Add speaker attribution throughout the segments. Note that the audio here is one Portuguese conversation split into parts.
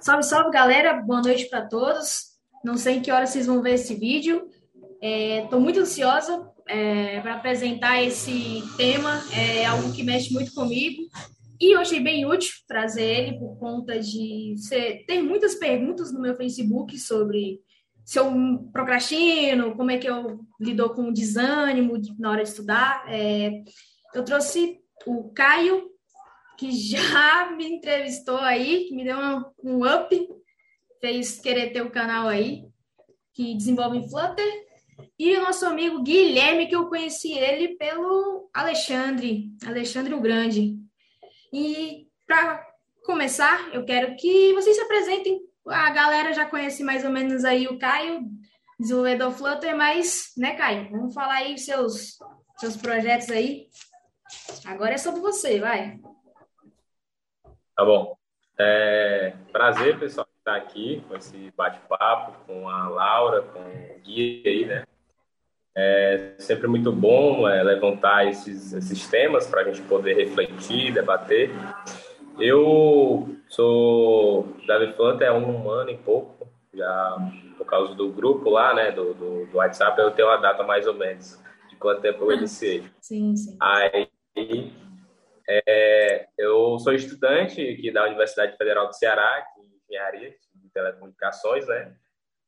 Speaker 1: Salve, salve, galera. Boa noite para todos. Não sei em que hora vocês vão ver esse vídeo. Estou é, muito ansiosa é, para apresentar esse tema. É algo que mexe muito comigo. E eu achei bem útil trazer ele por conta de ser, ter muitas perguntas no meu Facebook sobre se eu procrastino, como é que eu lido com o desânimo na hora de estudar. É, eu trouxe o Caio que já me entrevistou aí, que me deu um, um up, fez querer ter o canal aí, que desenvolve Flutter. E o nosso amigo Guilherme, que eu conheci ele pelo Alexandre, Alexandre o Grande. E para começar, eu quero que vocês se apresentem. A galera já conhece mais ou menos aí o Caio, desenvolvedor Flutter, mas, né, Caio? Vamos falar aí seus seus projetos aí. Agora é sobre você, vai.
Speaker 2: Tá bom. É, prazer, pessoal, estar aqui com esse bate-papo com a Laura, com o Gui aí, né? É sempre muito bom é, levantar esses, esses temas para a gente poder refletir, debater. Eu sou Davi Flutter há um ano e pouco, já por causa do grupo lá, né, do, do, do WhatsApp, eu tenho uma data mais ou menos de quanto tempo eu iniciei.
Speaker 1: Sim, sim.
Speaker 2: Aí é, eu sou estudante aqui da Universidade Federal do Ceará, de engenharia de telecomunicações, né?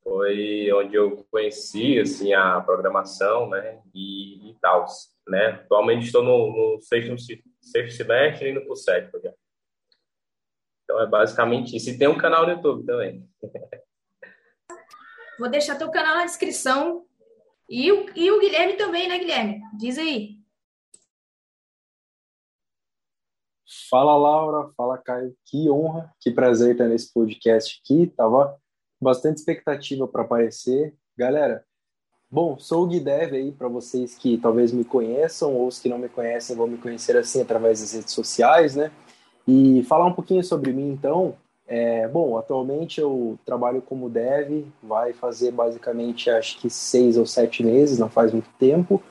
Speaker 2: Foi onde eu conheci assim a programação, né? E, e tal, né? Atualmente estou no, no sexto, sexto semestre e para o sétimo já. Então é basicamente isso. E tem um canal no YouTube também.
Speaker 1: Vou deixar teu canal na descrição. E o, e o Guilherme também, né, Guilherme? Diz aí.
Speaker 3: Fala Laura, fala Caio, que honra, que prazer estar nesse podcast aqui. Tava bastante expectativa para aparecer. Galera, bom, sou o Guidev aí para vocês que talvez me conheçam ou os que não me conhecem vão me conhecer assim através das redes sociais, né? E falar um pouquinho sobre mim então. É, bom, atualmente eu trabalho como dev, vai fazer basicamente acho que seis ou sete meses, não faz muito tempo.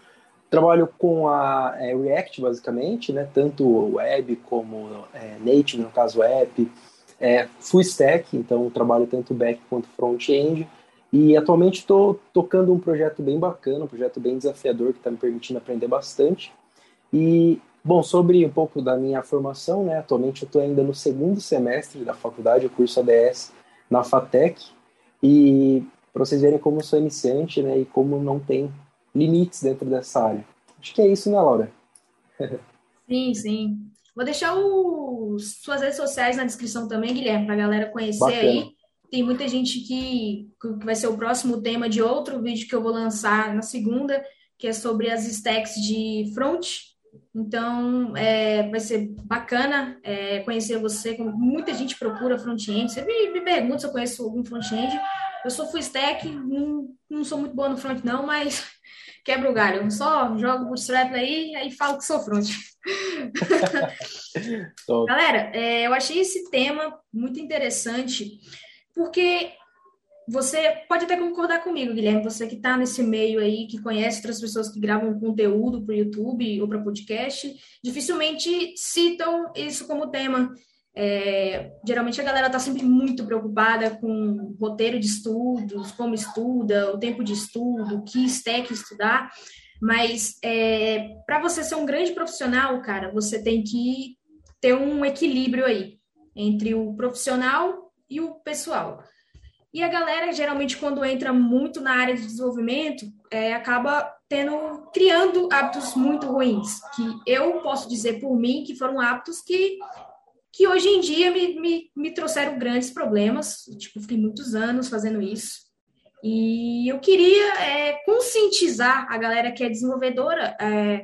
Speaker 3: Trabalho com a é, React, basicamente, né? tanto web como é, native, no caso app. É, full stack, então trabalho tanto back quanto front-end. E atualmente estou tocando um projeto bem bacana, um projeto bem desafiador, que está me permitindo aprender bastante. E, bom, sobre um pouco da minha formação, né? atualmente eu estou ainda no segundo semestre da faculdade, o curso ADS na FATEC. E para vocês verem como eu sou iniciante né? e como não tem limites dentro dessa área. Acho que é isso, né, Laura?
Speaker 1: sim, sim. Vou deixar os, suas redes sociais na descrição também, Guilherme, para a galera conhecer Bacana. aí. Tem muita gente que, que vai ser o próximo tema de outro vídeo que eu vou lançar na segunda, que é sobre as stacks de front. Então, é, vai ser bacana é, conhecer você. Muita gente procura front-end. Você me, me pergunta se eu conheço algum front-end. Eu sou full stack, não, não sou muito boa no front, não, mas quebra o galho. Só jogo bootstrap aí e falo que sou front. Galera, é, eu achei esse tema muito interessante, porque você pode até concordar comigo, Guilherme, você que está nesse meio aí, que conhece outras pessoas que gravam conteúdo para o YouTube ou para podcast, dificilmente citam isso como tema. É, geralmente a galera está sempre muito preocupada com roteiro de estudos, como estuda, o tempo de estudo, que stack estudar, mas é, para você ser um grande profissional, cara, você tem que ter um equilíbrio aí entre o profissional e o pessoal. E a galera, geralmente, quando entra muito na área de desenvolvimento, é, acaba tendo, criando hábitos muito ruins, que eu posso dizer por mim que foram hábitos que que hoje em dia me, me, me trouxeram grandes problemas. Tipo, fiquei muitos anos fazendo isso. E eu queria é, conscientizar a galera que é desenvolvedora é,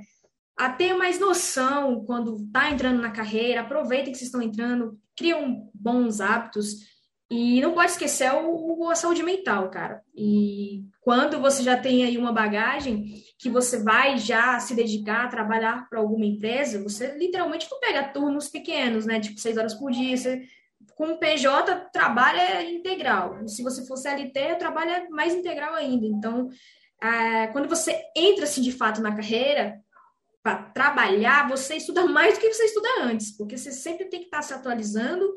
Speaker 1: a ter mais noção quando está entrando na carreira, aproveitem que vocês estão entrando, criam bons hábitos e não pode esquecer o, a saúde mental, cara. E quando você já tem aí uma bagagem que você vai já se dedicar a trabalhar para alguma empresa, você literalmente não pega turnos pequenos, né? Tipo, seis horas por dia. Você, com PJ, trabalha integral. Se você for CLT, trabalha mais integral ainda. Então, é, quando você entra, assim, de fato na carreira, para trabalhar, você estuda mais do que você estuda antes, porque você sempre tem que estar tá se atualizando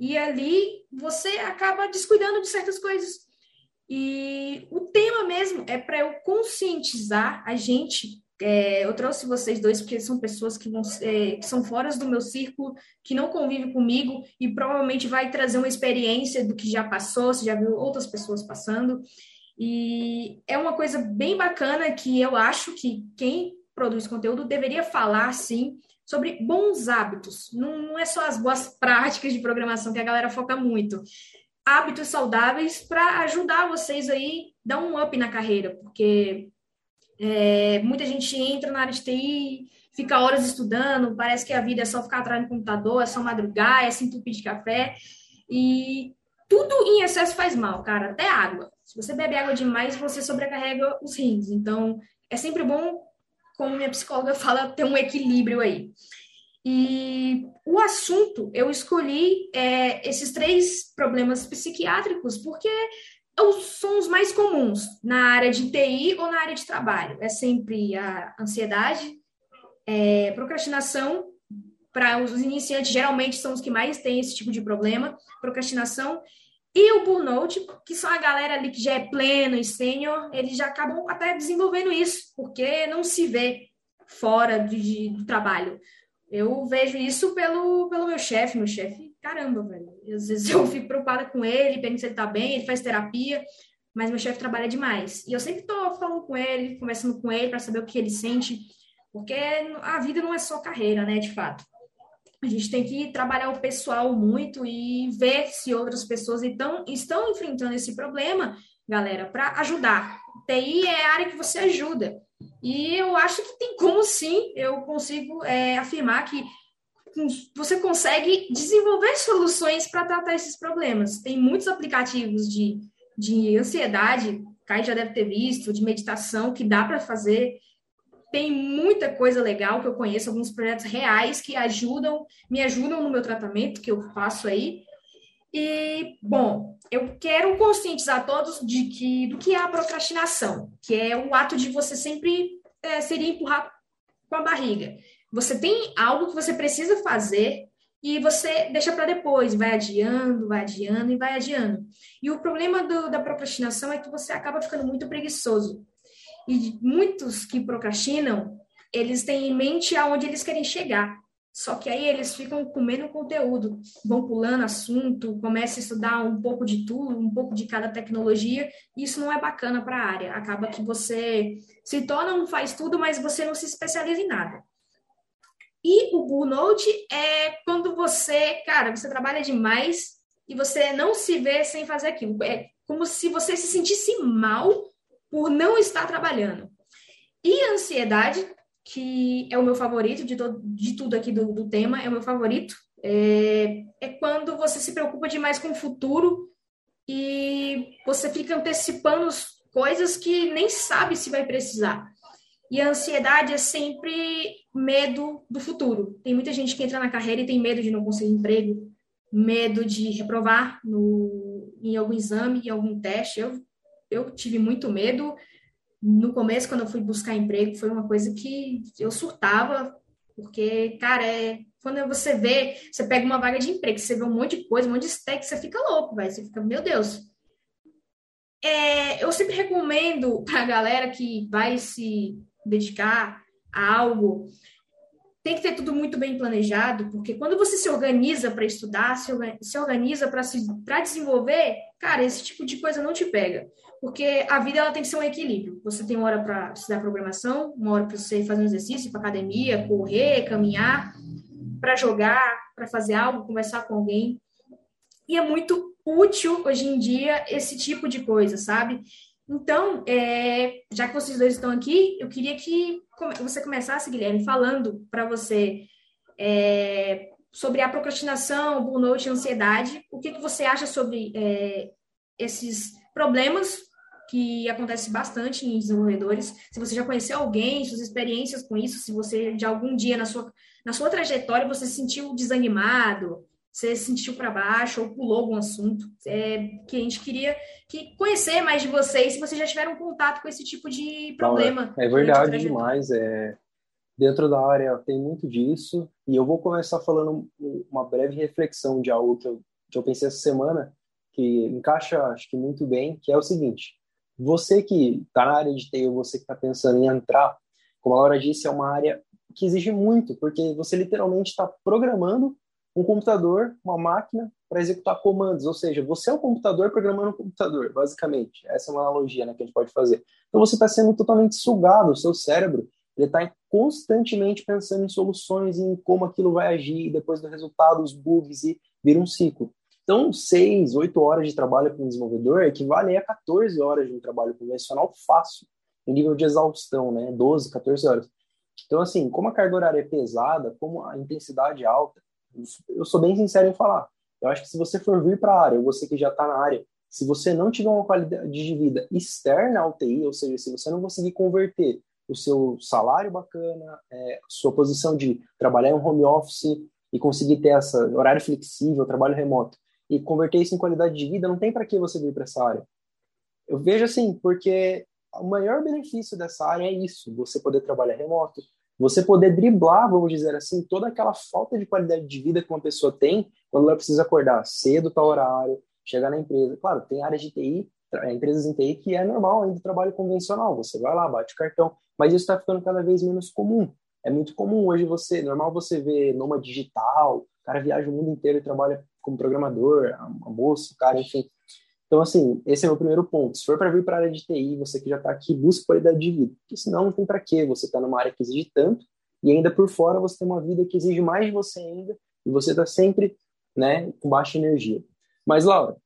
Speaker 1: E ali você acaba descuidando de certas coisas. E o tema mesmo é para eu conscientizar a gente. É, eu trouxe vocês dois porque são pessoas que, vão, que são fora do meu círculo, que não convivem comigo e provavelmente vai trazer uma experiência do que já passou, se já viu outras pessoas passando. E é uma coisa bem bacana que eu acho que quem produz conteúdo deveria falar, sim, sobre bons hábitos. Não, não é só as boas práticas de programação que a galera foca muito. Hábitos saudáveis para ajudar vocês aí dar um up na carreira, porque é, muita gente entra na área de TI, fica horas estudando, parece que a vida é só ficar atrás do computador, é só madrugar, é se entupir de café. E tudo em excesso faz mal, cara, até água. Se você bebe água demais, você sobrecarrega os rins. Então, é sempre bom como minha psicóloga fala, ter um equilíbrio aí. E o assunto, eu escolhi é, esses três problemas psiquiátricos porque são os mais comuns na área de TI ou na área de trabalho. É sempre a ansiedade, é, procrastinação, para os iniciantes, geralmente são os que mais têm esse tipo de problema, procrastinação e o burnout, que são a galera ali que já é pleno e sênior, eles já acabam até desenvolvendo isso, porque não se vê fora de, do trabalho. Eu vejo isso pelo, pelo meu chefe, meu chefe, caramba, velho. Às vezes eu fico preocupada com ele, pergunto se ele tá bem, ele faz terapia, mas meu chefe trabalha demais. E eu sempre tô falando com ele, conversando com ele para saber o que ele sente, porque a vida não é só carreira, né, de fato a gente tem que trabalhar o pessoal muito e ver se outras pessoas então, estão enfrentando esse problema, galera, para ajudar. TI é a área que você ajuda. E eu acho que tem como sim, eu consigo é, afirmar que você consegue desenvolver soluções para tratar esses problemas. Tem muitos aplicativos de, de ansiedade, Kai já deve ter visto, de meditação, que dá para fazer tem muita coisa legal que eu conheço, alguns projetos reais que ajudam, me ajudam no meu tratamento que eu faço aí. E, bom, eu quero conscientizar todos de que, do que é a procrastinação, que é o ato de você sempre é, seria empurrar com a barriga. Você tem algo que você precisa fazer e você deixa para depois, vai adiando, vai adiando e vai adiando. E o problema do, da procrastinação é que você acaba ficando muito preguiçoso. E muitos que procrastinam, eles têm em mente aonde eles querem chegar. Só que aí eles ficam comendo conteúdo, vão pulando assunto, começam a estudar um pouco de tudo, um pouco de cada tecnologia, e isso não é bacana para a área. Acaba que você se torna um faz tudo, mas você não se especializa em nada. E o burnout é quando você, cara, você trabalha demais e você não se vê sem fazer aquilo. É como se você se sentisse mal por não estar trabalhando. E a ansiedade, que é o meu favorito de, todo, de tudo aqui do, do tema, é o meu favorito, é, é quando você se preocupa demais com o futuro e você fica antecipando coisas que nem sabe se vai precisar. E a ansiedade é sempre medo do futuro. Tem muita gente que entra na carreira e tem medo de não conseguir emprego, medo de reprovar no, em algum exame, em algum teste. Eu eu tive muito medo. No começo, quando eu fui buscar emprego, foi uma coisa que eu surtava, porque, cara, é, quando você vê, você pega uma vaga de emprego, você vê um monte de coisa, um monte de stack, você fica louco, vai, você fica, meu Deus. É, eu sempre recomendo para a galera que vai se dedicar a algo, tem que ter tudo muito bem planejado, porque quando você se organiza para estudar, se organiza para desenvolver, cara, esse tipo de coisa não te pega porque a vida ela tem que ser um equilíbrio. Você tem uma hora para estudar programação, uma hora para você fazer um exercício, para academia, correr, caminhar, para jogar, para fazer algo, conversar com alguém. E é muito útil hoje em dia esse tipo de coisa, sabe? Então, é, já que vocês dois estão aqui, eu queria que você começasse, Guilherme, falando para você é, sobre a procrastinação, burnout e ansiedade. O que, que você acha sobre é, esses problemas que acontece bastante em desenvolvedores. Se você já conheceu alguém, suas experiências com isso, se você de algum dia na sua, na sua trajetória você se sentiu desanimado, você se sentiu para baixo ou pulou algum assunto, é, que a gente queria que conhecer mais de vocês, se vocês já tiveram contato com esse tipo de problema.
Speaker 3: é verdade demais. É, dentro da área tem muito disso, e eu vou começar falando uma breve reflexão de algo que eu que eu pensei essa semana, que encaixa, acho que muito bem, que é o seguinte: você que está na área de TI, você que está pensando em entrar, como a Laura disse, é uma área que exige muito, porque você literalmente está programando um computador, uma máquina, para executar comandos, ou seja, você é o computador programando um computador, basicamente. Essa é uma analogia né, que a gente pode fazer. Então você está sendo totalmente sugado, o seu cérebro ele está constantemente pensando em soluções, em como aquilo vai agir, depois do resultado, os bugs, e vira um ciclo. Então, seis, oito horas de trabalho para um desenvolvedor equivale a 14 horas de um trabalho convencional fácil, em nível de exaustão, né? 12, 14 horas. Então, assim, como a carga horária é pesada, como a intensidade é alta, eu sou bem sincero em falar. Eu acho que se você for vir para a área, ou você que já está na área, se você não tiver uma qualidade de vida externa ao TI, ou seja, se você não conseguir converter o seu salário bacana, é, sua posição de trabalhar em um home office e conseguir ter essa horário flexível, trabalho remoto, e converter isso em qualidade de vida, não tem para que você vir para essa área. Eu vejo assim, porque o maior benefício dessa área é isso, você poder trabalhar remoto, você poder driblar, vamos dizer assim, toda aquela falta de qualidade de vida que uma pessoa tem quando ela precisa acordar cedo, tal horário, chegar na empresa. Claro, tem áreas de TI, empresas em TI que é normal ainda trabalho convencional. Você vai lá, bate o cartão, mas isso está ficando cada vez menos comum. É muito comum hoje você, normal você ver numa digital, o cara viaja o mundo inteiro e trabalha como programador, a moça, o cara, enfim. Então, assim, esse é o meu primeiro ponto. Se for para vir para a área de TI, você que já está aqui, busca qualidade de vida. Porque senão não tem para quê. Você está numa área que exige tanto e ainda por fora você tem uma vida que exige mais de você ainda e você está sempre né, com baixa energia. Mas, Laura,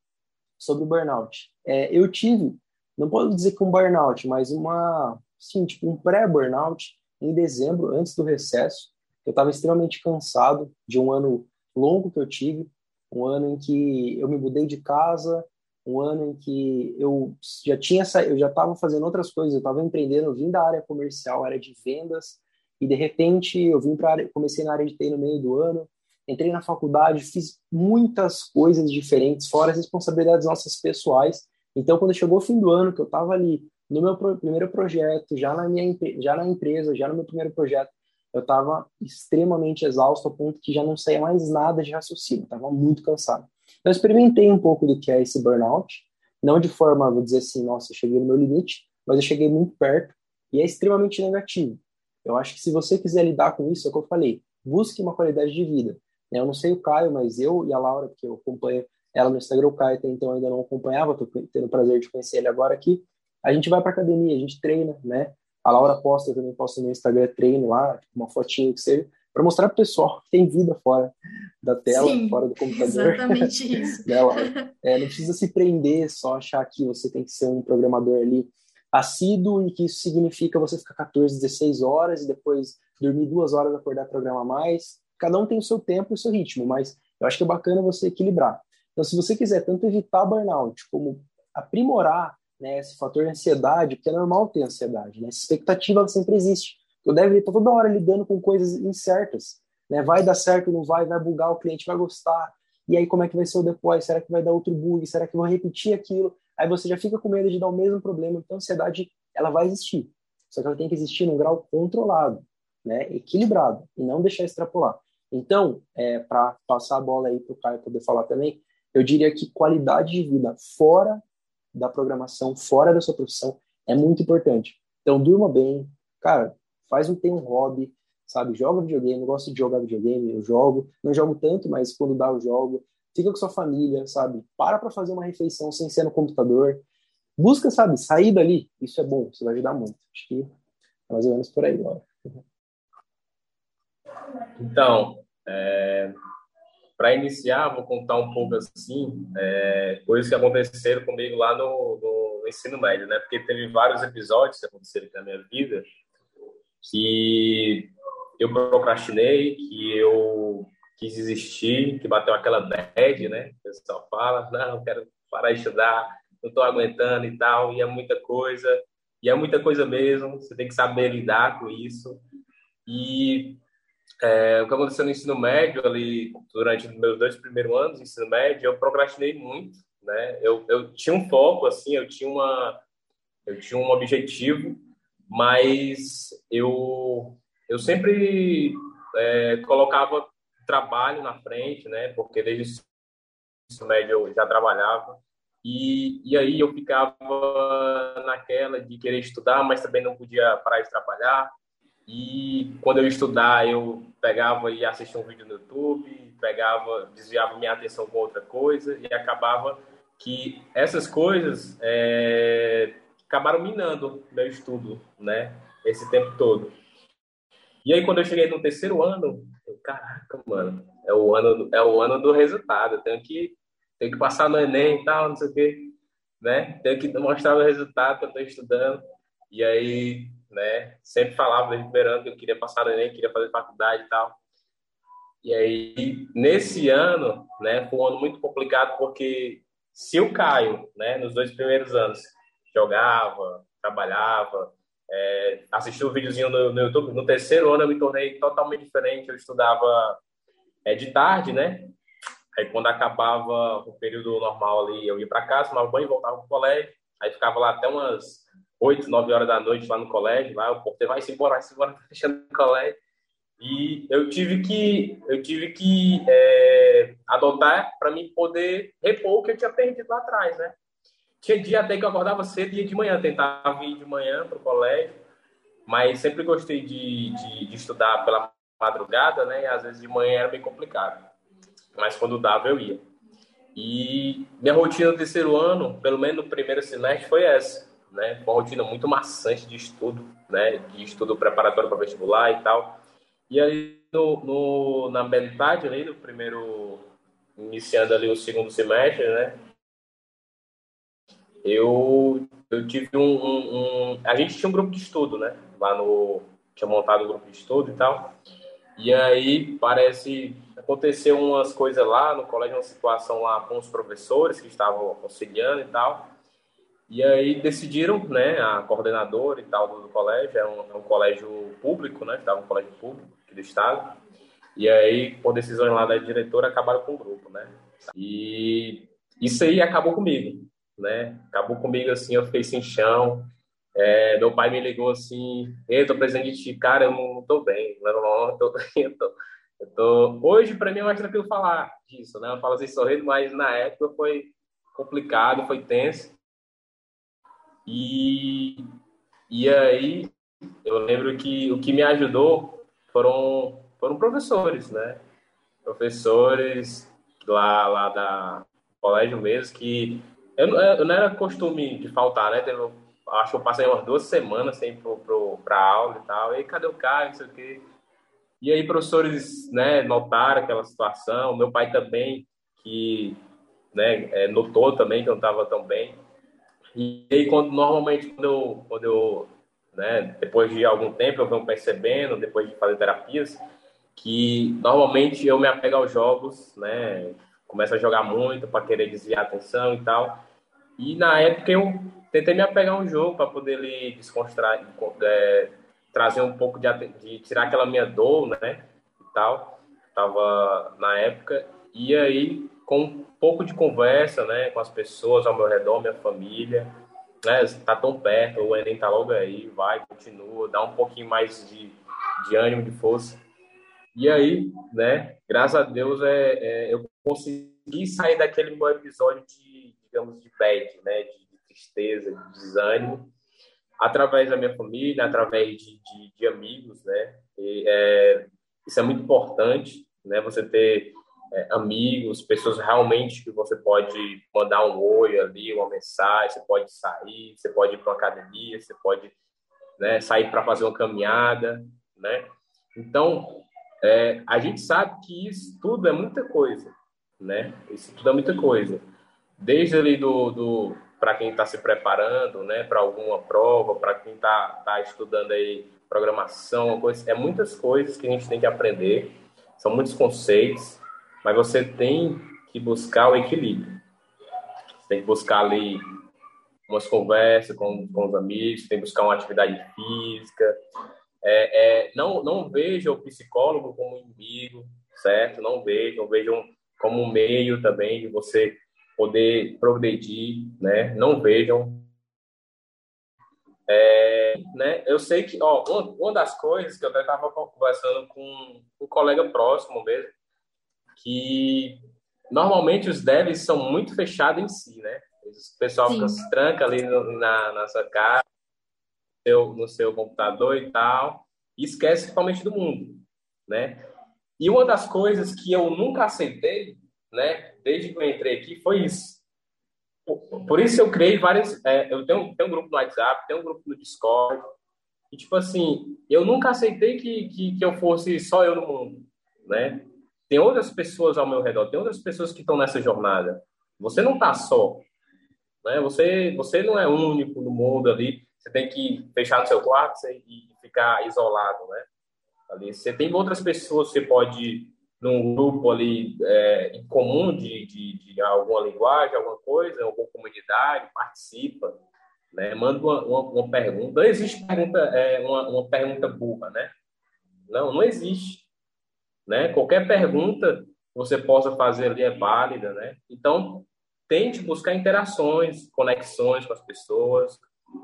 Speaker 3: sobre o burnout. É, eu tive, não posso dizer que um burnout, mas uma, sim, tipo um pré-burnout em dezembro, antes do recesso. Eu estava extremamente cansado de um ano longo que eu tive, um ano em que eu me mudei de casa, um ano em que eu já tinha eu já estava fazendo outras coisas, eu estava empreendendo, eu vim da área comercial, área de vendas, e de repente eu vim para comecei na área de TI no meio do ano, entrei na faculdade, fiz muitas coisas diferentes, fora as responsabilidades nossas pessoais. Então, quando chegou o fim do ano, que eu estava ali no meu primeiro projeto, já na minha já na empresa, já no meu primeiro projeto, eu estava extremamente exausto ao ponto que já não saía mais nada de raciocínio, estava muito cansado. Eu experimentei um pouco do que é esse burnout, não de forma, vou dizer assim, nossa, eu cheguei no meu limite, mas eu cheguei muito perto e é extremamente negativo. Eu acho que se você quiser lidar com isso, é o que eu falei, busque uma qualidade de vida. Eu não sei o Caio, mas eu e a Laura, que eu acompanho ela no Instagram, o Caio até então ainda não acompanhava, estou tendo o prazer de conhecer ele agora aqui. A gente vai para academia, a gente treina, né? A Laura posta, eu também posto no Instagram treino lá, uma fotinho que seja, para mostrar para o pessoal que tem vida fora da tela, Sim, fora do computador.
Speaker 1: Exatamente isso.
Speaker 3: né, é, não precisa se prender só achar que você tem que ser um programador ali assíduo e que isso significa você ficar 14, 16 horas e depois dormir duas horas, acordar programar mais. Cada um tem o seu tempo e o seu ritmo, mas eu acho que é bacana você equilibrar. Então, se você quiser tanto evitar burnout como aprimorar né, esse fator de ansiedade, porque é normal ter ansiedade, né? Essa expectativa sempre existe. Eu deve estar toda hora lidando com coisas incertas. Né? Vai dar certo, não vai, vai bugar, o cliente vai gostar. E aí, como é que vai ser o deploy? Será que vai dar outro bug? Será que vão repetir aquilo? Aí você já fica com medo de dar o mesmo problema. Então, a ansiedade, ela vai existir. Só que ela tem que existir num grau controlado, né? equilibrado, e não deixar extrapolar. Então, é, para passar a bola aí para o Caio poder falar também, eu diria que qualidade de vida fora da programação, fora da sua profissão, é muito importante. Então, durma bem, cara, faz um, tem um hobby, sabe? Joga videogame, eu gosto de jogar videogame, eu jogo, não jogo tanto, mas quando dá eu jogo. Fica com sua família, sabe? Para para fazer uma refeição sem ser no computador. Busca, sabe, sair dali. Isso é bom, isso vai ajudar muito. Acho que é mais ou menos por aí, agora.
Speaker 2: Então, é, para iniciar, vou contar um pouco assim, é, coisas que aconteceram comigo lá no, no, ensino médio, né? Porque teve vários episódios que aconteceram na minha vida que eu procrastinei, que eu quis desistir, que bateu aquela bad, né? O pessoal fala, não, quero parar de estudar, não estou aguentando e tal, e é muita coisa, e é muita coisa mesmo, você tem que saber lidar com isso. E é, o que aconteceu no ensino médio, ali, durante meus dois primeiros anos de ensino médio, eu procrastinei muito, né? Eu, eu tinha um foco, assim, eu tinha, uma, eu tinha um objetivo, mas eu, eu sempre é, colocava trabalho na frente, né? Porque desde ensino médio eu já trabalhava. E, e aí eu ficava naquela de querer estudar, mas também não podia parar de trabalhar. E quando eu estudar, eu pegava e assistia um vídeo no YouTube, pegava, desviava minha atenção com outra coisa e acabava que essas coisas é, acabaram minando meu estudo, né? Esse tempo todo. E aí quando eu cheguei no terceiro ano, eu, caraca, mano, é o ano, é o ano do resultado. Eu tenho que tenho que passar no Enem e tal, não sei o quê, né? Tenho que mostrar o resultado que eu estou estudando. E aí, né, sempre falava desde o que eu queria passar no Enem, queria fazer faculdade e tal. E aí, nesse ano, né, foi um ano muito complicado porque se o Caio, né, nos dois primeiros anos, jogava, trabalhava, é, assistia um videozinho no, no, YouTube, no terceiro ano eu me tornei totalmente diferente. Eu estudava é, de tarde, né? Aí quando acabava o período normal ali, eu ia para casa, tomava banho, voltava para o colégio. Aí ficava lá até umas 8, 9 horas da noite lá no colégio. Vai, o porteiro vai se embora, vai se embora, tá fechando o colégio. E eu tive que, eu tive que é, adotar para mim poder repor o que eu tinha perdido lá atrás, né? Tinha dia até que eu acordava cedo, dia de manhã, tentava ir de manhã para o colégio, mas sempre gostei de, de, de estudar pela madrugada, né? E às vezes de manhã era bem complicado mas quando dava eu ia. E minha rotina no terceiro ano, pelo menos no primeiro semestre, foi essa, né? Uma rotina muito maçante de estudo, né? De estudo preparatório para vestibular e tal. E aí, no, no, na metade ali, no primeiro, iniciando ali o segundo semestre, né? Eu, eu tive um, um, um, A gente tinha um grupo de estudo, né? Lá no... Tinha montado um grupo de estudo e tal. E aí, parece aconteceu umas coisas lá no colégio, uma situação lá com os professores que estavam auxiliando e tal. E aí decidiram, né, a coordenadora e tal do, colégio, é um, é um colégio público, né, estava um colégio público do estado. E aí, por decisões lá da diretora, acabaram com o grupo, né? E isso aí acabou comigo, né? Acabou comigo assim, eu fiquei sem chão. É, meu pai me ligou assim, eu tô precisando de ti, cara, eu não tô bem, não, não, tô, eu tô, eu tô, hoje, para mim, é mais tranquilo falar disso, né? Eu falo assim sorrindo, mas na época foi complicado, foi tenso. E, e aí, eu lembro que o que me ajudou foram, foram professores, né? Professores lá, lá da colégio mesmo, que eu, eu não era costume de faltar, né? Teve, acho que eu passei umas duas semanas sem para aula e tal. E aí, cadê o cara? Não sei o quê. E aí, professores né, notaram aquela situação, meu pai também, que né, é, notou também que eu não estava tão bem. E aí, quando, normalmente, quando eu, quando eu né, depois de algum tempo, eu venho percebendo, depois de fazer terapias, que normalmente eu me apego aos jogos, né, começo a jogar muito para querer desviar a atenção e tal. E na época eu tentei me apegar a um jogo para poder ele descontrair, é, trazer um pouco de, de tirar aquela minha dor, né? E tal. Tava na época. E aí, com um pouco de conversa, né? Com as pessoas ao meu redor, minha família, né? Tá tão perto, o Enem tá logo aí, vai, continua, dá um pouquinho mais de, de ânimo, de força. E aí, né? Graças a Deus, é, é eu consegui sair daquele meu episódio de, digamos, de bad, né? De, de tristeza, de desânimo através da minha família, através de, de, de amigos, né? E, é, isso é muito importante, né? Você ter é, amigos, pessoas realmente que você pode mandar um oi ali, uma mensagem, você pode sair, você pode ir para uma academia, você pode né, sair para fazer uma caminhada, né? Então, é, a gente sabe que isso tudo é muita coisa, né? Isso tudo é muita coisa. Desde ali do, do para quem está se preparando, né, para alguma prova, para quem está tá estudando aí programação, coisa, é muitas coisas que a gente tem que aprender, são muitos conceitos, mas você tem que buscar o equilíbrio. Você tem que buscar ali umas conversas com, com os amigos, tem que buscar uma atividade física. É, é, não, não veja o psicólogo como inimigo, certo? Não vejam, vejam como um meio também de você poder progredir, né? Não vejam. É, né? Eu sei que, ó, uma, das coisas que eu até estava conversando com um colega próximo mesmo, que normalmente os devs são muito fechados em si, né? O pessoal Sim. fica se tranca ali no, na, na sua casa, no seu, no seu computador e tal, e esquece totalmente do mundo, né? E uma das coisas que eu nunca aceitei, né, desde que eu entrei aqui, foi isso. Por, por isso eu criei vários. É, eu tenho, tenho um grupo no WhatsApp, tenho um grupo no Discord. E, tipo assim, eu nunca aceitei que, que, que eu fosse só eu no mundo, né? Tem outras pessoas ao meu redor, tem outras pessoas que estão nessa jornada. Você não está só, né? Você, você não é único no mundo ali. Você tem que fechar no seu quarto e ficar isolado, né? Ali, você tem outras pessoas, você pode num grupo ali é, em comum de, de, de, alguma linguagem, alguma coisa, alguma comunidade, participa, né? Manda uma, uma, uma pergunta. Não existe pergunta, é, uma, uma pergunta burra, né? Não, não existe, né? Qualquer pergunta que você possa fazer ali é válida, né? Então, tente buscar interações, conexões com as pessoas,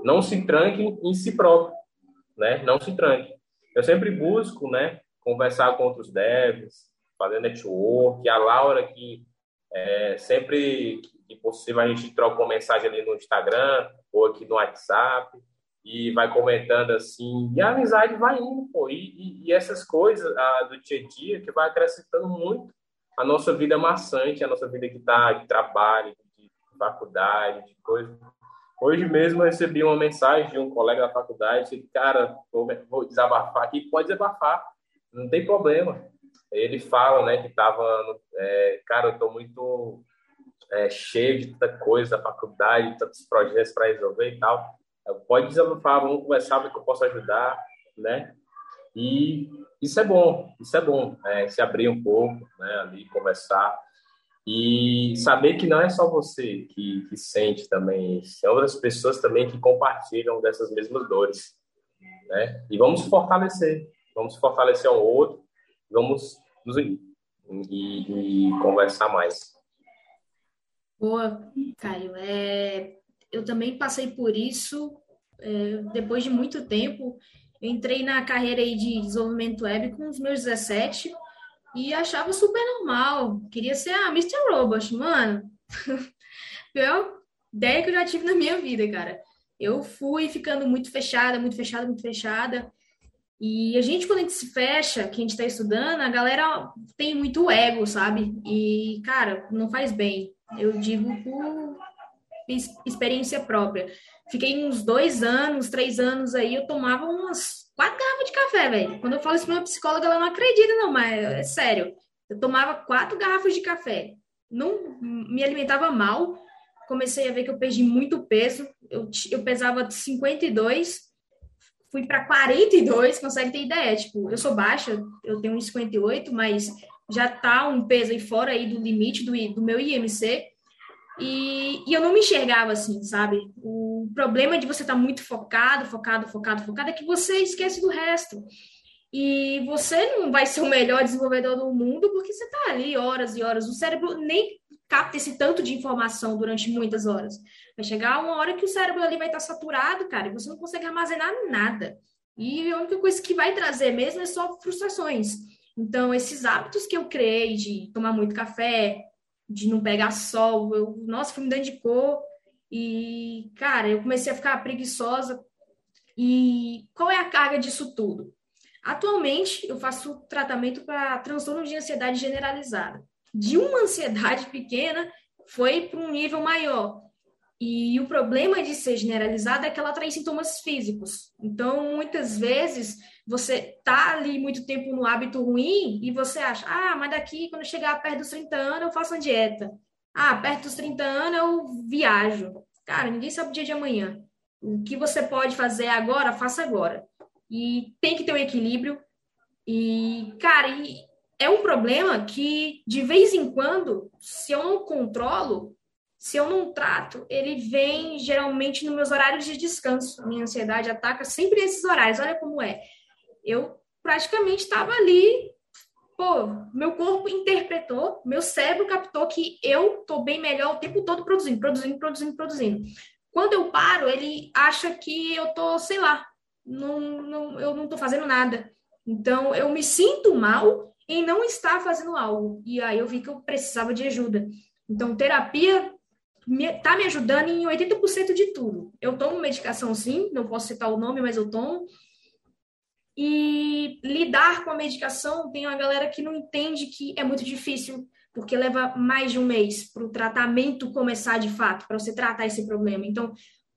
Speaker 2: não se tranque em si próprio, né? Não se tranque. Eu sempre busco, né, conversar com outros devs, fazer network. A Laura, que é, sempre que possível a gente troca uma mensagem ali no Instagram ou aqui no WhatsApp e vai comentando assim, e a amizade vai indo, pô, e, e, e essas coisas a, do dia a dia que vai acrescentando muito a nossa vida maçante, a nossa vida que está de trabalho, de faculdade, de coisa. Hoje mesmo recebi uma mensagem de um colega da faculdade, disse, cara, vou, vou desabafar aqui, pode desabafar, não tem problema. Ele fala, né, que estava, é, cara, eu estou muito é, cheio de tanta coisa da faculdade, tantos projetos para resolver e tal. Pode desabafar, vamos conversar, ver que eu posso ajudar, né? E isso é bom, isso é bom, é, se abrir um pouco, né, ali, conversar. E saber que não é só você que, que sente também tem outras pessoas também que compartilham dessas mesmas dores. Né? E vamos fortalecer, vamos fortalecer um outro, vamos nos unir e, e conversar mais.
Speaker 1: Boa, Caio. É, eu também passei por isso é, depois de muito tempo. Eu entrei na carreira aí de desenvolvimento web com os meus 17 e achava super normal. Queria ser a Mr. Robot, mano. Pior ideia que eu já tive na minha vida, cara. Eu fui ficando muito fechada, muito fechada, muito fechada. E a gente, quando a gente se fecha, que a gente está estudando, a galera tem muito ego, sabe? E, cara, não faz bem. Eu digo por experiência própria. Fiquei uns dois anos, três anos aí, eu tomava umas quatro garrafas de café, velho. Quando eu falo isso pra uma psicóloga, ela não acredita, não, mas é sério. Eu tomava quatro garrafas de café. Não me alimentava mal. Comecei a ver que eu perdi muito peso. Eu, eu pesava 52, fui para 42, consegue ter ideia. Tipo, eu sou baixa, eu tenho 1,58, mas já tá um peso aí fora aí do limite do, do meu IMC. E, e eu não me enxergava assim, sabe? O problema de você estar tá muito focado, focado, focado, focado é que você esquece do resto. E você não vai ser o melhor desenvolvedor do mundo porque você está ali horas e horas. O cérebro nem capta esse tanto de informação durante muitas horas. Vai chegar uma hora que o cérebro ali vai estar tá saturado, cara, e você não consegue armazenar nada. E a única coisa que vai trazer mesmo é só frustrações. Então, esses hábitos que eu criei de tomar muito café, de não pegar sol. Eu, nossa, fui me dando de cor. E, cara, eu comecei a ficar preguiçosa. E qual é a carga disso tudo? Atualmente, eu faço tratamento para transtorno de ansiedade generalizada. De uma ansiedade pequena, foi para um nível maior. E o problema de ser generalizada é que ela traz sintomas físicos. Então, muitas vezes, você tá ali muito tempo no hábito ruim e você acha, ah, mas daqui, quando chegar perto dos 30 anos, eu faço uma dieta. Ah, perto dos 30 anos eu viajo. Cara, ninguém sabe o dia de amanhã. O que você pode fazer agora, faça agora. E tem que ter um equilíbrio. E, cara, e é um problema que, de vez em quando, se eu não controlo, se eu não trato, ele vem geralmente nos meus horários de descanso. Minha ansiedade ataca sempre esses horários. Olha como é. Eu praticamente estava ali, pô, meu corpo interpretou, meu cérebro captou que eu tô bem melhor o tempo todo produzindo, produzindo, produzindo, produzindo. Quando eu paro, ele acha que eu tô, sei lá, não, não, eu não tô fazendo nada. Então, eu me sinto mal em não estar fazendo algo. E aí eu vi que eu precisava de ajuda. Então, terapia está me ajudando em 80% de tudo. Eu tomo medicação sim, não posso citar o nome, mas eu tomo. E lidar com a medicação, tem uma galera que não entende que é muito difícil, porque leva mais de um mês para o tratamento começar de fato, para você tratar esse problema. Então,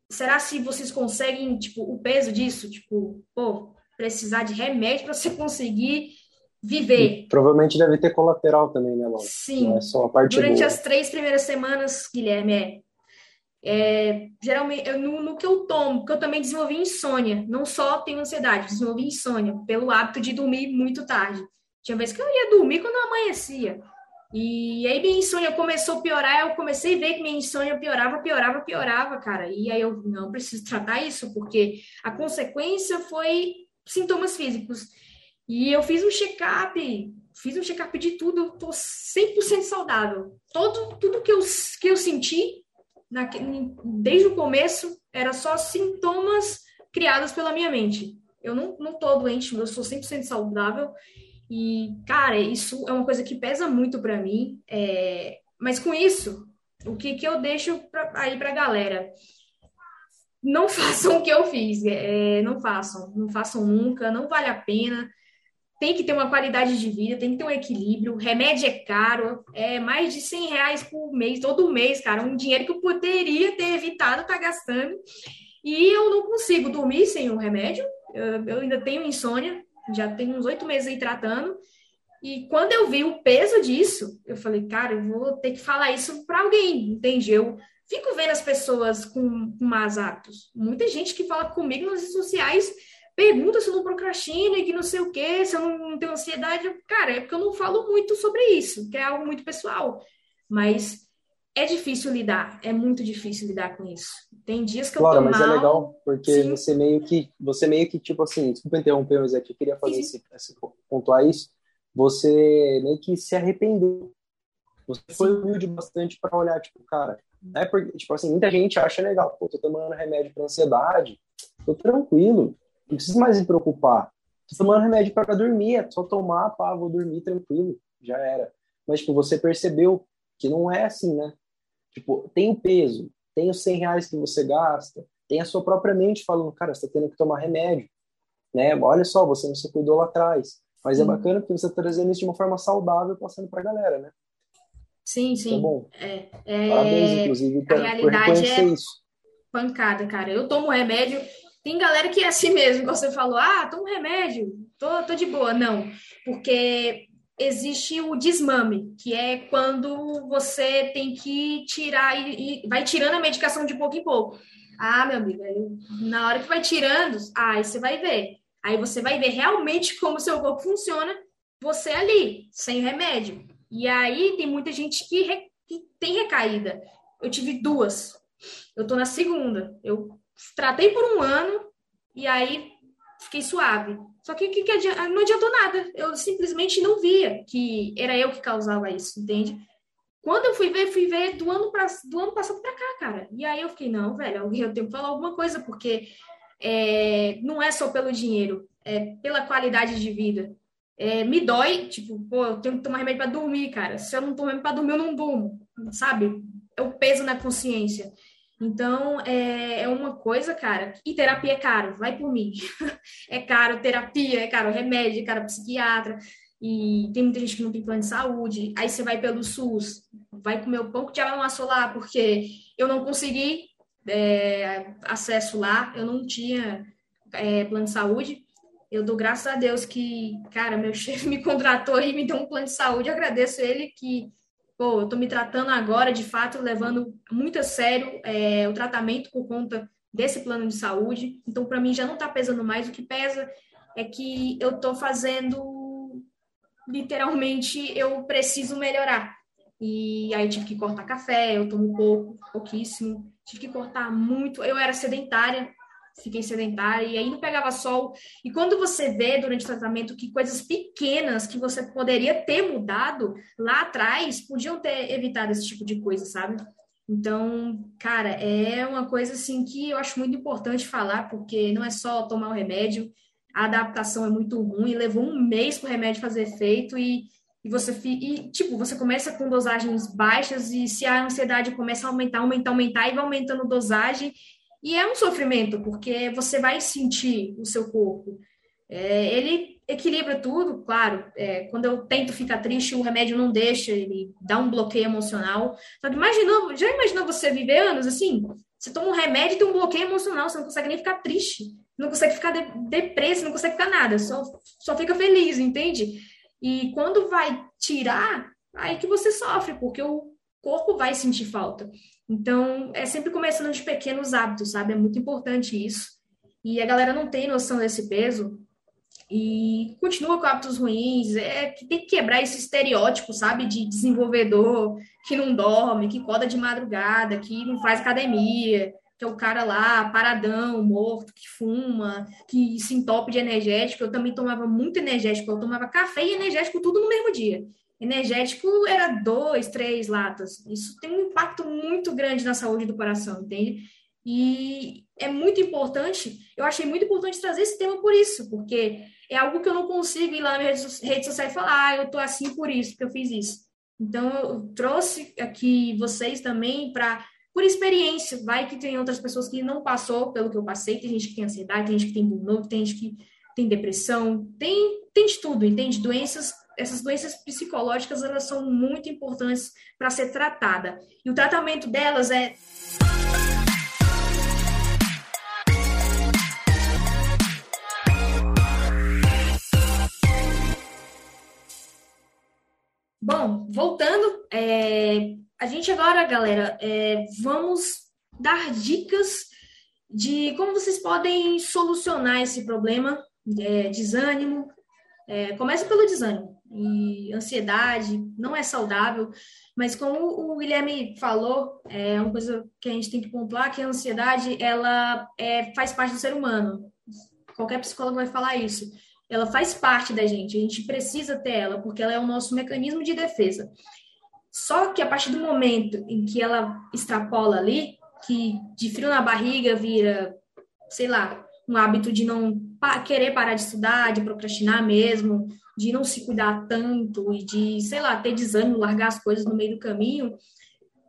Speaker 1: será se vocês conseguem, tipo, o peso disso? Tipo, pô, precisar de remédio para você conseguir viver.
Speaker 3: E provavelmente deve ter colateral também, né, Laura?
Speaker 1: Sim.
Speaker 3: Não é só a parte
Speaker 1: Durante
Speaker 3: boa.
Speaker 1: as três primeiras semanas, Guilherme, é, é geralmente eu, no, no, que eu tomo, porque eu também desenvolvi insônia. Não só tenho ansiedade, desenvolvi insônia pelo hábito de dormir muito tarde. Tinha vezes que eu ia dormir quando amanhecia. E aí minha insônia começou a piorar, eu comecei a ver que minha insônia piorava, piorava, piorava, cara. E aí eu não preciso tratar isso, porque a consequência foi sintomas físicos. E eu fiz um check-up, fiz um check-up de tudo, eu tô 100% saudável. Todo, tudo que eu, que eu senti na, desde o começo era só sintomas criados pela minha mente. Eu não, não tô doente, eu sou 100% saudável. E, cara, isso é uma coisa que pesa muito para mim. É... Mas com isso, o que, que eu deixo pra, aí pra galera? Não façam o que eu fiz. É, não façam. Não façam nunca. Não vale a pena. Tem que ter uma qualidade de vida, tem que ter um equilíbrio. Remédio é caro, é mais de 100 reais por mês, todo mês, cara. Um dinheiro que eu poderia ter evitado tá gastando. E eu não consigo dormir sem o remédio. Eu, ainda tenho insônia, já tem uns oito meses aí tratando. E quando eu vi o peso disso, eu falei, cara, eu vou ter que falar isso para alguém, entende? Eu fico vendo as pessoas com, com más hábitos. Muita gente que fala comigo nas redes sociais pergunta se eu não procrastino e que não sei o quê, se eu não tenho ansiedade. Cara, é porque eu não falo muito sobre isso, que é algo muito pessoal. Mas é difícil lidar, é muito difícil lidar com isso. Tem dias que
Speaker 3: claro,
Speaker 1: eu tô
Speaker 3: mas
Speaker 1: mal.
Speaker 3: é legal, porque Sim. você meio que, você meio que, tipo assim, desculpa interromper, mas é que eu queria fazer esse, esse, pontuar isso. Você meio que se arrependeu. Você Sim. foi humilde bastante para olhar, tipo, cara, é porque, tipo assim, muita gente acha legal, pô, tô tomando remédio para ansiedade, tô tranquilo, não preciso mais me preocupar. Tô tomando remédio para dormir, é só tomar, pá, vou dormir tranquilo, já era. Mas, tipo, você percebeu que não é assim, né? Tipo, tem o peso, tem os 100 reais que você gasta, tem a sua própria mente falando, cara, você tá tendo que tomar remédio, né? Olha só, você não se cuidou lá atrás. Mas sim. é bacana porque você tá trazendo isso de uma forma saudável, passando pra galera, né?
Speaker 1: Sim, sim.
Speaker 3: Então, bom.
Speaker 1: É, é...
Speaker 3: Parabéns, inclusive, por,
Speaker 1: a realidade
Speaker 3: por reconhecer
Speaker 1: é
Speaker 3: isso.
Speaker 1: pancada, cara. Eu tomo remédio. Tem galera que é assim mesmo, você falou, ah, tomo remédio, tô, tô de boa. Não, porque existe o desmame, que é quando você tem que tirar e, e, vai tirando a medicação de pouco em pouco. Ah, meu amigo, na hora que vai tirando, aí você vai ver. Aí você vai ver realmente como seu corpo funciona, você ali, sem remédio. E aí tem muita gente que, re, que tem recaída. Eu tive duas. Eu tô na segunda. Eu tratei por um ano e aí fiquei suave. Só que, que, que adianta, não adiantou nada. Eu simplesmente não via que era eu que causava isso, entende? Quando eu fui ver, fui ver do ano, pra, do ano passado para cá, cara. E aí eu fiquei, não, velho, eu tenho que falar alguma coisa, porque é, não é só pelo dinheiro, é pela qualidade de vida. É, me dói, tipo, pô, eu tenho que tomar remédio para dormir, cara. Se eu não tomar remédio para dormir, eu não durmo, sabe? É o peso na consciência. Então, é, é uma coisa, cara. E terapia é caro, vai por mim. é caro terapia, é caro remédio, é caro psiquiatra. E tem muita gente que não tem plano de saúde. Aí você vai pelo SUS, vai comer o pão que amassou lá, porque eu não consegui é, acesso lá, eu não tinha é, plano de saúde. Eu dou graças a Deus que, cara, meu chefe me contratou e me deu um plano de saúde. Eu agradeço ele que pô, eu tô me tratando agora, de fato, levando muito a sério é, o tratamento por conta desse plano de saúde. Então, para mim, já não está pesando mais. O que pesa é que eu tô fazendo, literalmente, eu preciso melhorar. E aí tive que cortar café, eu tomo pouco, pouquíssimo. Tive que cortar muito. Eu era sedentária, fiquei sedentária e não pegava sol. E quando você vê durante o tratamento que coisas pequenas que você poderia ter mudado lá atrás podiam ter evitado esse tipo de coisa, sabe? Então, cara, é uma coisa assim que eu acho muito importante falar, porque não é só tomar o remédio, a adaptação é muito ruim, levou um mês para o remédio fazer efeito e, e você e, tipo, você começa com dosagens baixas e se a ansiedade começa a aumentar, aumentar, aumentar e vai aumentando dosagem e é um sofrimento, porque você vai sentir o seu corpo. É, ele equilibra tudo, claro. É, quando eu tento ficar triste, o remédio não deixa, ele dá um bloqueio emocional. Só que já imaginou você viver anos assim? Você toma um remédio e tem um bloqueio emocional, você não consegue nem ficar triste, não consegue ficar de, depresso, não consegue ficar nada, só, só fica feliz, entende? E quando vai tirar, aí que você sofre, porque o corpo vai sentir falta. Então, é sempre começando de pequenos hábitos, sabe? É muito importante isso. E a galera não tem noção desse peso e continua com hábitos ruins. É que tem que quebrar esse estereótipo, sabe? De desenvolvedor que não dorme, que coda de madrugada, que não faz academia, que é o cara lá paradão, morto, que fuma, que se entope de energético. Eu também tomava muito energético, eu tomava café e energético tudo no mesmo dia. Energético era dois, três latas. Isso tem um impacto muito grande na saúde do coração, entende? E é muito importante, eu achei muito importante trazer esse tema por isso, porque é algo que eu não consigo ir lá na rede social e falar, ah, eu tô assim por isso, porque eu fiz isso. Então, eu trouxe aqui vocês também para, por experiência, vai que tem outras pessoas que não passou pelo que eu passei, tem gente que tem ansiedade, tem gente que tem burnout, tem gente que tem depressão, tem, tem de tudo, entende? Doenças, essas doenças psicológicas, elas são muito importantes para ser tratada. E o tratamento delas é Bom, voltando, é, a gente agora, galera, é, vamos dar dicas de como vocês podem solucionar esse problema, é, desânimo. É, começa pelo desânimo e ansiedade, não é saudável, mas como o Guilherme falou, é uma coisa que a gente tem que pontuar que a ansiedade ela é, faz parte do ser humano. Qualquer psicólogo vai falar isso ela faz parte da gente, a gente precisa ter ela, porque ela é o nosso mecanismo de defesa. Só que a partir do momento em que ela extrapola ali, que de frio na barriga vira, sei lá, um hábito de não querer parar de estudar, de procrastinar mesmo, de não se cuidar tanto e de, sei lá, ter desânimo, largar as coisas no meio do caminho,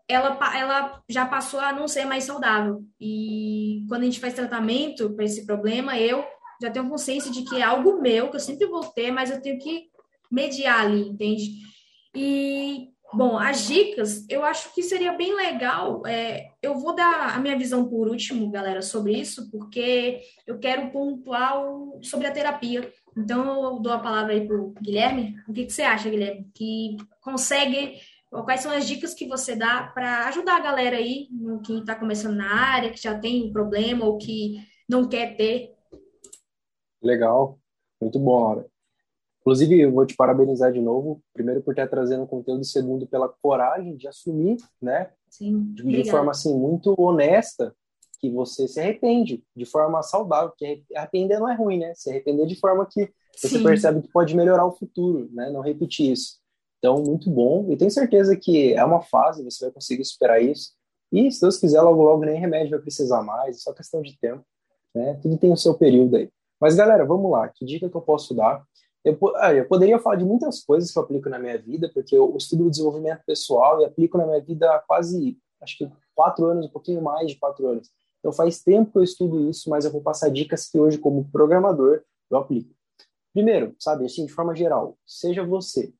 Speaker 1: ela, ela já passou a não ser mais saudável. E quando a gente faz tratamento para esse problema, eu já tenho consciência de que é algo meu, que eu sempre vou ter, mas eu tenho que mediar ali, entende? E, bom, as dicas, eu acho que seria bem legal. É, eu vou dar a minha visão por último, galera, sobre isso, porque eu quero pontuar o, sobre a terapia. Então, eu dou a palavra aí para o Guilherme. O que, que você acha, Guilherme? Que consegue quais são as dicas que você dá para ajudar a galera aí, que está começando na área, que já tem um problema ou que não quer ter
Speaker 3: Legal, muito bom, Laura. Inclusive, eu vou te parabenizar de novo, primeiro por estar trazendo conteúdo, segundo pela coragem de assumir, né?
Speaker 1: Sim,
Speaker 3: de, de forma assim muito honesta que você se arrepende de forma saudável, porque arrepender não é ruim, né? Se arrepender de forma que você Sim. percebe que pode melhorar o futuro, né? Não repetir isso. Então, muito bom. E tenho certeza que é uma fase, você vai conseguir superar isso. E, se Deus quiser, logo, logo nem remédio vai precisar mais, é só questão de tempo, né? Tudo tem o seu período aí. Mas, galera, vamos lá. Que dica que eu posso dar? Eu, ah, eu poderia falar de muitas coisas que eu aplico na minha vida, porque eu estudo desenvolvimento pessoal e aplico na minha vida há quase, acho que quatro anos, um pouquinho mais de quatro anos. Então, faz tempo que eu estudo isso, mas eu vou passar dicas que hoje, como programador, eu aplico. Primeiro, sabe, assim, de forma geral, seja você.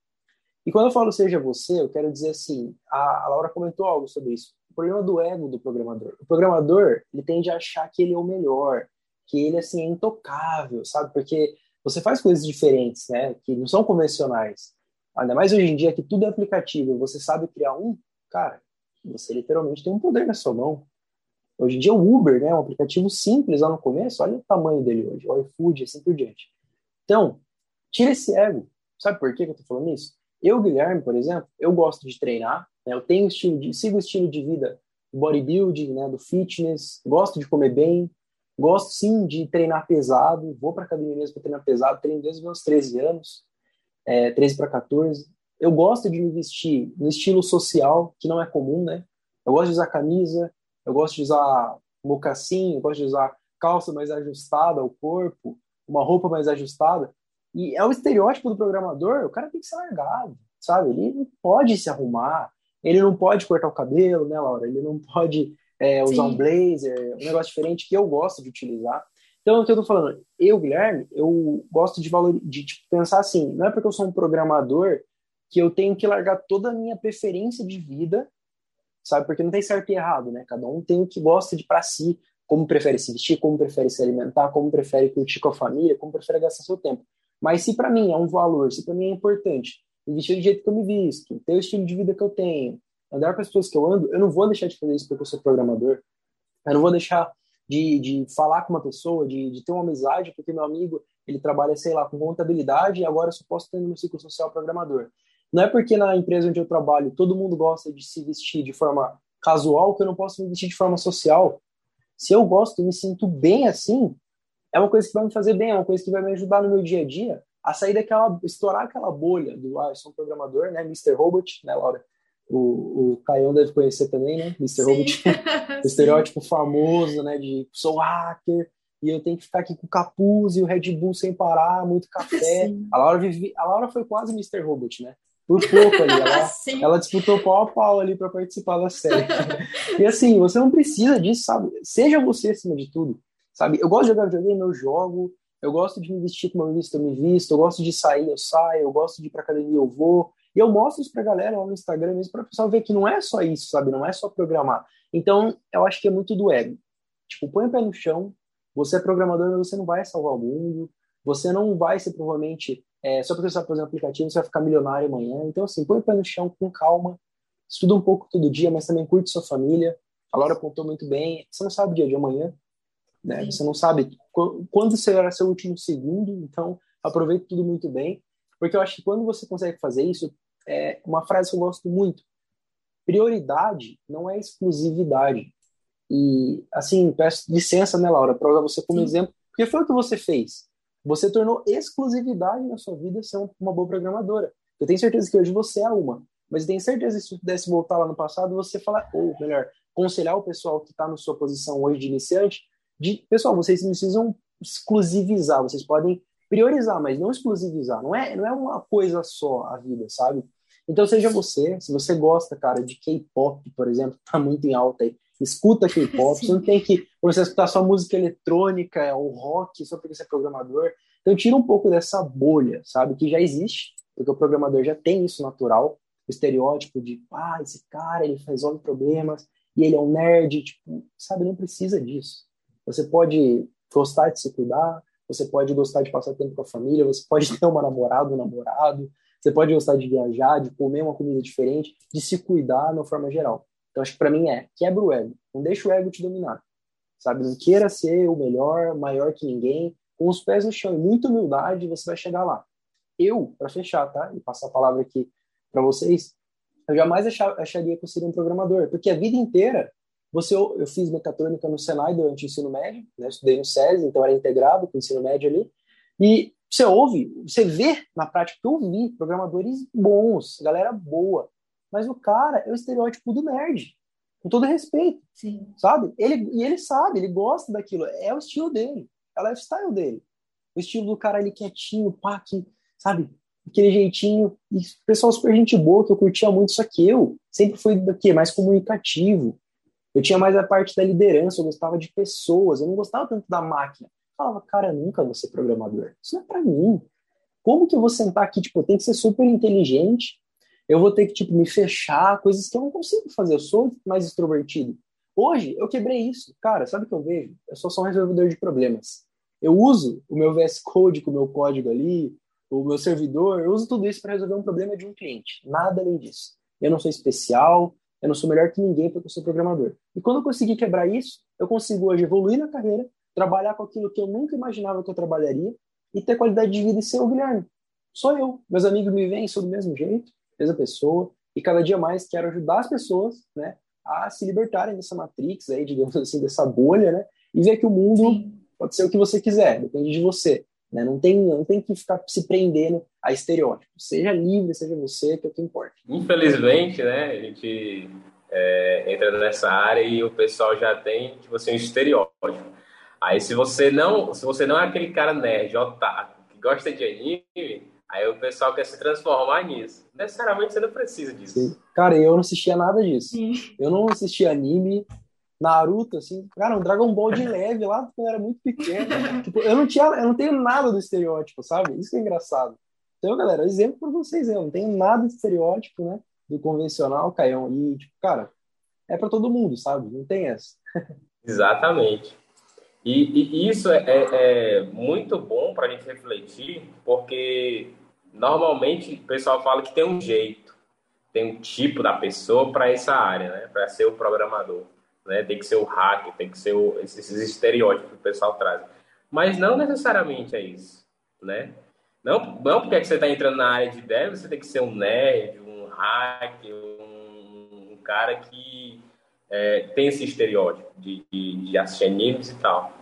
Speaker 3: E quando eu falo seja você, eu quero dizer assim, a, Laura comentou algo sobre isso. O problema do ego do programador. O programador, ele tende a achar que ele é o melhor, que ele assim é intocável, sabe? Porque você faz coisas diferentes, né? Que não são convencionais. Ainda mais hoje em dia que tudo é aplicativo, você sabe criar um, cara, você literalmente tem um poder na sua mão. Hoje em dia o Uber, né, um aplicativo simples lá no começo, olha o tamanho dele hoje, o iFood, assim por diante. Então, tira esse ego. Sabe por que eu tô falando isso? Eu, Guilherme, por exemplo, eu gosto de treinar, né, eu tenho estilo de, sigo o estilo de vida do bodybuilding, né, do fitness, gosto de comer bem, Gosto sim de treinar pesado, vou para academia mesmo para treinar pesado, treino desde os meus 13 anos, é, 13 para 14. Eu gosto de me vestir no estilo social, que não é comum, né? Eu gosto de usar camisa, eu gosto de usar mocassim, eu gosto de usar calça mais ajustada ao corpo, uma roupa mais ajustada. E é o estereótipo do programador, o cara tem que ser largado, sabe? Ele não pode se arrumar, ele não pode cortar o cabelo, né, Laura? Ele não pode é, usar Sim. um blazer, um negócio diferente que eu gosto de utilizar. Então, o que eu tô falando, eu, Guilherme, eu gosto de, valor, de tipo, pensar assim, não é porque eu sou um programador que eu tenho que largar toda a minha preferência de vida, sabe? Porque não tem certo e errado, né? Cada um tem o que gosta de para si, como prefere se vestir, como prefere se alimentar, como prefere curtir com a família, como prefere gastar seu tempo. Mas se para mim é um valor, se para mim é importante, vestir do jeito que eu me visto, ter o estilo de vida que eu tenho, andar com as pessoas que eu ando, eu não vou deixar de fazer isso porque eu sou programador. Eu não vou deixar de, de falar com uma pessoa, de, de ter uma amizade, porque meu amigo, ele trabalha, sei lá, com contabilidade e agora eu só posso ter no ciclo social programador. Não é porque na empresa onde eu trabalho todo mundo gosta de se vestir de forma casual que eu não posso me vestir de forma social. Se eu gosto e me sinto bem assim, é uma coisa que vai me fazer bem, é uma coisa que vai me ajudar no meu dia a dia a sair daquela, estourar aquela bolha do, ah, eu sou um programador, né, Mr. Robot, né, Laura? O, o Caião deve conhecer também, né, Mr. Sim. Robot, o estereótipo famoso, né, de sou hacker, e eu tenho que ficar aqui com o capuz e o Red Bull sem parar, muito café. A Laura, vive, a Laura foi quase Mr. Robot, né? Por pouco ali. Ela, ela disputou pau a pau ali para participar da série. e assim, você não precisa disso, sabe? Seja você acima de tudo, sabe? Eu gosto de jogar videogame, eu jogo. Eu gosto de me vestir como eu visto, eu me visto. Eu gosto de sair, eu saio. Eu gosto de ir pra academia, eu vou. E eu mostro isso pra galera lá no Instagram mesmo, pra pessoal ver que não é só isso, sabe? Não é só programar. Então, eu acho que é muito do ego. Tipo, põe o pé no chão. Você é programador, mas você não vai salvar o mundo. Você não vai ser provavelmente é, só porque você fazer um aplicativo, você vai ficar milionário amanhã. Então, assim, põe o pé no chão com calma, estuda um pouco todo dia, mas também curte sua família. A Laura apontou muito bem. Você não sabe o dia de amanhã, né? Você não sabe quando será seu último segundo, então aproveite tudo muito bem. Porque eu acho que quando você consegue fazer isso, é uma frase que eu gosto muito. Prioridade não é exclusividade. E, assim, peço licença, né, Laura, para usar você como Sim. exemplo, porque foi o que você fez. Você tornou exclusividade na sua vida ser uma boa programadora. Eu tenho certeza que hoje você é uma, mas eu tenho certeza que se pudesse voltar lá no passado, você falar, ou melhor, aconselhar o pessoal que está na sua posição hoje de iniciante, de, pessoal, vocês precisam exclusivizar, vocês podem priorizar, mas não exclusivizar. Não é, não é uma coisa só a vida, sabe? Então seja você, se você gosta, cara, de K-pop, por exemplo, tá muito em alta aí, escuta K-pop, você não tem que você escutar só música eletrônica ou rock só porque você é programador. Então tira um pouco dessa bolha, sabe, que já existe, porque o programador já tem isso natural, o estereótipo de, ah, esse cara, ele resolve problemas e ele é um nerd, tipo, sabe, não precisa disso. Você pode gostar de se cuidar, você pode gostar de passar tempo com a família, você pode ter uma namorada, um namorado, você pode gostar de viajar, de comer uma comida diferente, de se cuidar de uma forma geral. Então, acho que para mim é quebra o ego. Não deixa o ego te dominar. Sabe? Não queira ser o melhor, maior que ninguém. Com os pés no chão e muita humildade, você vai chegar lá. Eu, para fechar, tá? E passar a palavra aqui para vocês, eu jamais acharia que eu seria um programador, porque a vida inteira você eu fiz mecatrônica no Senai durante o ensino médio, né? estudei no SESI, então era integrado com o ensino médio ali. E você ouve, você vê na prática eu vi programadores bons, galera boa, mas o cara é o estereótipo do nerd. Com todo respeito.
Speaker 1: Sim.
Speaker 3: Sabe? Ele, e ele sabe, ele gosta daquilo. É o estilo dele. É o lifestyle dele. O estilo do cara ali quietinho, pá, que, sabe? Aquele jeitinho. E pessoal super gente boa, que eu curtia muito. Só que eu sempre fui quê? mais comunicativo. Eu tinha mais a parte da liderança, eu gostava de pessoas, eu não gostava tanto da máquina. Eu falava, cara, nunca vou ser programador. Isso não é pra mim. Como que eu vou sentar aqui? Tipo, eu tenho que ser super inteligente, eu vou ter que tipo me fechar, coisas que eu não consigo fazer. Eu sou mais extrovertido. Hoje eu quebrei isso. Cara, sabe o que eu vejo? Eu sou só um resolvedor de problemas. Eu uso o meu VS Code com o meu código ali, o meu servidor, eu uso tudo isso para resolver um problema de um cliente. Nada além disso. Eu não sou especial, eu não sou melhor que ninguém porque eu sou programador. E quando eu consegui quebrar isso, eu consigo hoje evoluir na carreira, trabalhar com aquilo que eu nunca imaginava que eu trabalharia e ter qualidade de vida e ser o Guilherme. Sou eu. Meus amigos me veem, sou do mesmo jeito mesma pessoa, e cada dia mais quero ajudar as pessoas, né, a se libertarem dessa matrix aí, digamos assim, dessa bolha, né, e ver que o mundo Sim. pode ser o que você quiser, depende de você, né, não tem, não tem que ficar se prendendo a estereótipos, seja livre, seja você, que é o que importa.
Speaker 2: Infelizmente, né, a gente é, entra nessa área e o pessoal já tem, tipo assim, um estereótipo. Aí se você não, se você não é aquele cara nerd, otaku, que gosta de anime, aí o pessoal quer se transformar nisso. Necessariamente você não precisa disso.
Speaker 3: Sim. Cara, eu não assistia nada disso. Sim. Eu não assistia anime, Naruto, assim, cara, um Dragon Ball de leve lá quando eu era muito pequeno. tipo, eu não tinha, eu não tenho nada do estereótipo, sabe? Isso que é engraçado. Então, galera, exemplo para vocês, eu não tenho nada de estereótipo, né? Do convencional, Caião. E, tipo, cara, é para todo mundo, sabe? Não tem essa.
Speaker 2: Exatamente. E, e isso é, é, é, muito bom para a gente refletir, porque normalmente o pessoal fala que tem um jeito, tem um tipo da pessoa para essa área, né? Para ser o programador, né? Tem que ser o hacker, tem que ser o, esses estereótipos que o pessoal traz. Mas não necessariamente é isso, né? Não, não porque é você está entrando na área de dev, você tem que ser um nerd, um hacker, um, um cara que é, tem esse estereótipo de, de, de assistir animes e tal.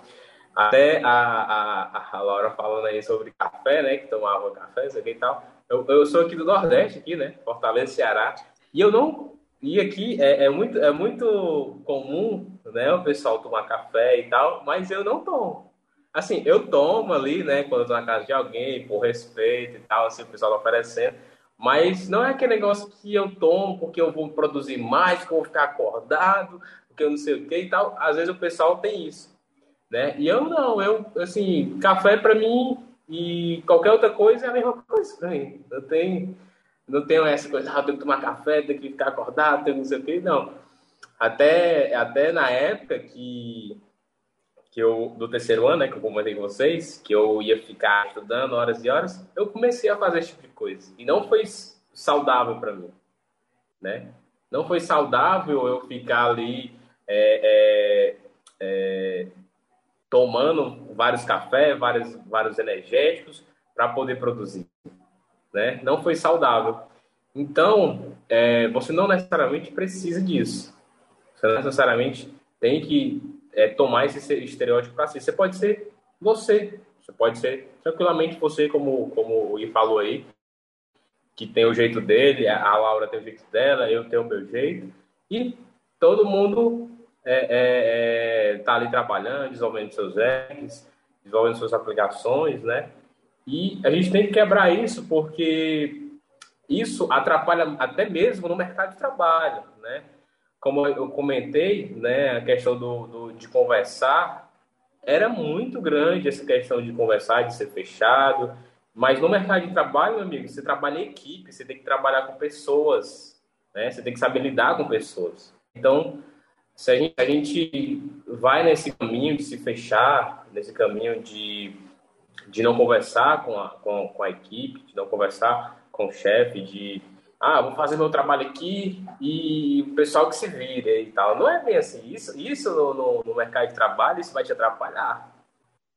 Speaker 2: Até a, a, a Laura falando aí sobre café, né? Que tomava café, aqui e tal. Eu, eu sou aqui do Nordeste, aqui, né? Fortaleza, Ceará. E eu não. E aqui é, é, muito, é muito comum, né? O pessoal tomar café e tal, mas eu não tomo. Assim, eu tomo ali, né? Quando eu tô na casa de alguém, por respeito e tal, assim, o pessoal tá oferecendo. Mas não é aquele negócio que eu tomo porque eu vou produzir mais, porque eu vou ficar acordado, porque eu não sei o que e tal. Às vezes o pessoal tem isso, né? E eu não, eu, assim, café para mim e qualquer outra coisa é a mesma coisa mim. Eu tenho, não tenho essa coisa, ah, tenho que tomar café, tenho que ficar acordado, tenho não sei o que, não. Até, até na época que que eu do terceiro ano, né, que eu comentei com vocês, que eu ia ficar estudando horas e horas, eu comecei a fazer esse tipo de coisa e não foi saudável para mim, né? Não foi saudável eu ficar ali é, é, é, tomando vários cafés, vários vários energéticos para poder produzir, né? Não foi saudável. Então, é, você não necessariamente precisa disso. Você não necessariamente tem que é, tomar esse estereótipo para si. Você pode ser você, você pode ser tranquilamente você, como, como o I falou aí, que tem o jeito dele, a Laura tem o jeito dela, eu tenho o meu jeito, e todo mundo é, é, é tá ali trabalhando, desenvolvendo seus apps, desenvolvendo suas aplicações, né? E a gente tem que quebrar isso porque isso atrapalha até mesmo no mercado de trabalho, né? como eu comentei, né, a questão do, do, de conversar era muito grande essa questão de conversar, de ser fechado. Mas no mercado de trabalho, meu amigo, você trabalha em equipe, você tem que trabalhar com pessoas, né? Você tem que saber lidar com pessoas. Então, se a gente, a gente vai nesse caminho de se fechar, nesse caminho de, de não conversar com a, com, com a equipe, de não conversar com o chefe, de ah, vou fazer meu trabalho aqui e o pessoal que se vire e tal. Não é bem assim. Isso, isso no, no, no mercado de trabalho, isso vai te atrapalhar.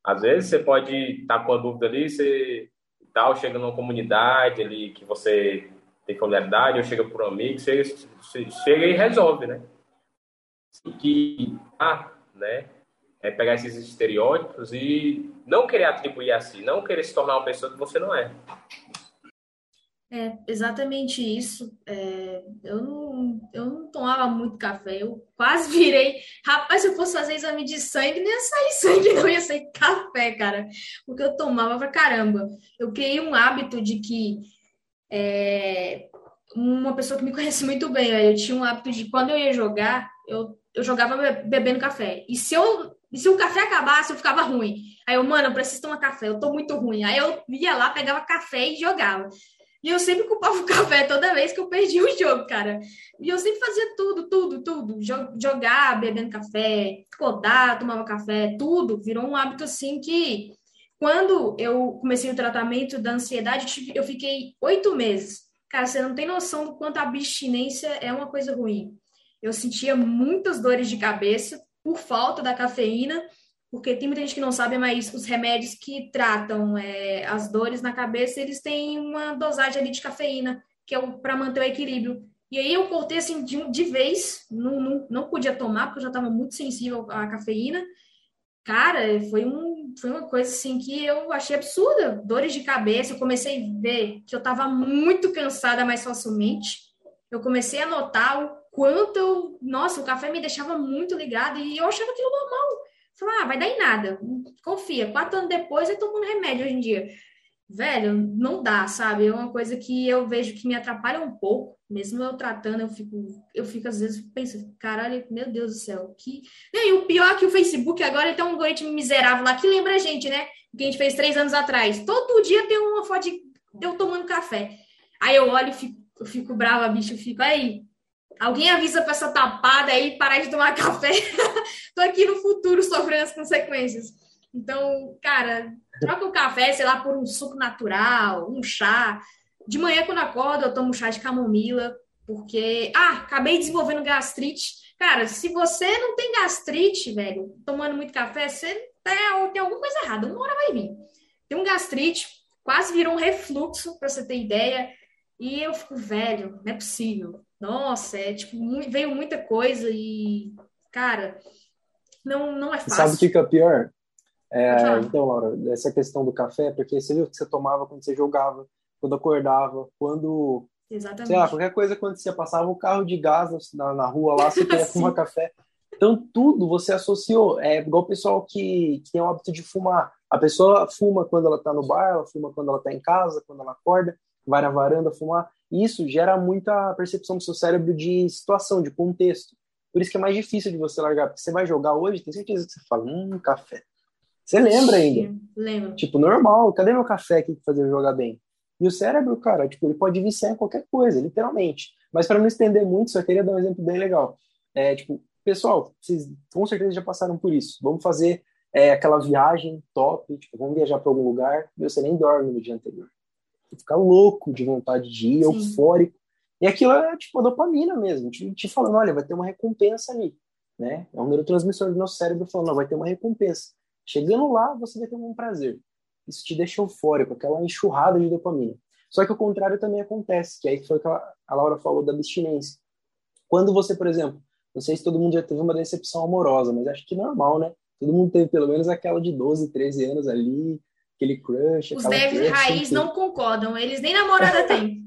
Speaker 2: Às vezes você pode estar com a dúvida ali, você tal, chega numa comunidade ali que você tem familiaridade, ou chega por um amigo, você, você chega e resolve, né? Que, ah, né? É pegar esses estereótipos e não querer atribuir assim, não querer se tornar uma pessoa que você não é.
Speaker 1: É exatamente isso. É, eu, não, eu não tomava muito café, eu quase virei. Rapaz, se eu fosse fazer exame de sangue, não ia sair sangue, não ia sair café, cara. Porque eu tomava pra caramba. Eu criei um hábito de que é, uma pessoa que me conhece muito bem, eu tinha um hábito de quando eu ia jogar, eu, eu jogava bebendo café. E se eu e se o café acabasse, eu ficava ruim. Aí eu, mano, eu preciso tomar café, eu tô muito ruim. Aí eu ia lá, pegava café e jogava. E eu sempre culpava o café toda vez que eu perdi o jogo, cara. E eu sempre fazia tudo, tudo, tudo. Jogar, bebendo café, codar, tomava café, tudo. Virou um hábito assim que, quando eu comecei o tratamento da ansiedade, eu fiquei oito meses. Cara, você não tem noção do quanto a abstinência é uma coisa ruim. Eu sentia muitas dores de cabeça por falta da cafeína porque tem muita gente que não sabe, mas os remédios que tratam é, as dores na cabeça, eles têm uma dosagem ali de cafeína, que é para manter o equilíbrio. E aí eu cortei assim de, de vez, não, não, não podia tomar, porque eu já estava muito sensível à cafeína. Cara, foi, um, foi uma coisa assim que eu achei absurda. Dores de cabeça, eu comecei a ver que eu estava muito cansada mais facilmente. Eu comecei a notar o quanto eu, nossa, o café me deixava muito ligada e eu achava aquilo normal Falei, ah, vai dar em nada. Confia. Quatro anos depois, eu tomando remédio hoje em dia. Velho, não dá, sabe? É uma coisa que eu vejo que me atrapalha um pouco. Mesmo eu tratando, eu fico, eu fico às vezes pensando, caralho, meu Deus do céu, que. E o pior é que o Facebook agora tem um algoritmo miserável lá que lembra a gente, né? Que a gente fez três anos atrás. Todo dia tem uma foto de eu tomando café. Aí eu olho e fico, eu fico brava, bicho, eu fico aí. Alguém avisa para essa tapada aí parar de tomar café. Tô aqui no futuro sofrendo as consequências. Então, cara, troca o café, sei lá, por um suco natural, um chá. De manhã, quando acordo, eu tomo chá de camomila, porque. Ah, acabei desenvolvendo gastrite. Cara, se você não tem gastrite, velho, tomando muito café, você tem, tem alguma coisa errada. Uma hora vai vir. Tem um gastrite, quase virou um refluxo, para você ter ideia. E eu fico, velho, não é possível. Nossa, é tipo, veio muita coisa e, cara, não, não é fácil.
Speaker 3: Sabe o que é pior? É, então, Laura, essa questão do café, porque você viu que você tomava quando você jogava, quando acordava, quando.
Speaker 1: Exatamente.
Speaker 3: Sei lá, qualquer coisa quando você passava o carro de gás na, na rua lá, você queria fumar café. Então, tudo você associou. É igual o pessoal que, que tem o hábito de fumar. A pessoa fuma quando ela está no bar, ela fuma quando ela está em casa, quando ela acorda, vai na varanda fumar. Isso gera muita percepção do seu cérebro de situação, de contexto. Por isso que é mais difícil de você largar. Porque você vai jogar hoje, tem certeza que você fala, hum, café. Você lembra ainda?
Speaker 1: Lembro.
Speaker 3: Tipo, normal, cadê meu café aqui que fazer jogar bem? E o cérebro, cara, tipo, ele pode viciar em qualquer coisa, literalmente. Mas para não estender muito, só queria dar um exemplo bem legal. É, tipo, pessoal, vocês com certeza já passaram por isso. Vamos fazer é, aquela viagem top, tipo, vamos viajar para algum lugar e você nem dorme no dia anterior. Você fica louco de vontade de ir, Sim. eufórico. E aquilo é tipo a dopamina mesmo, te, te falando, olha, vai ter uma recompensa ali. Né? É um neurotransmissor do nosso cérebro falando, não, vai ter uma recompensa. Chegando lá, você vai ter um prazer. Isso te deixa eufórico, aquela enxurrada de dopamina. Só que o contrário também acontece, que aí foi o que a Laura falou da abstinência. Quando você, por exemplo, não sei se todo mundo já teve uma decepção amorosa, mas acho que normal, né? Todo mundo teve pelo menos aquela de 12, 13 anos ali, aquele crush.
Speaker 1: Os devs raiz não concordam, eles nem namorada têm.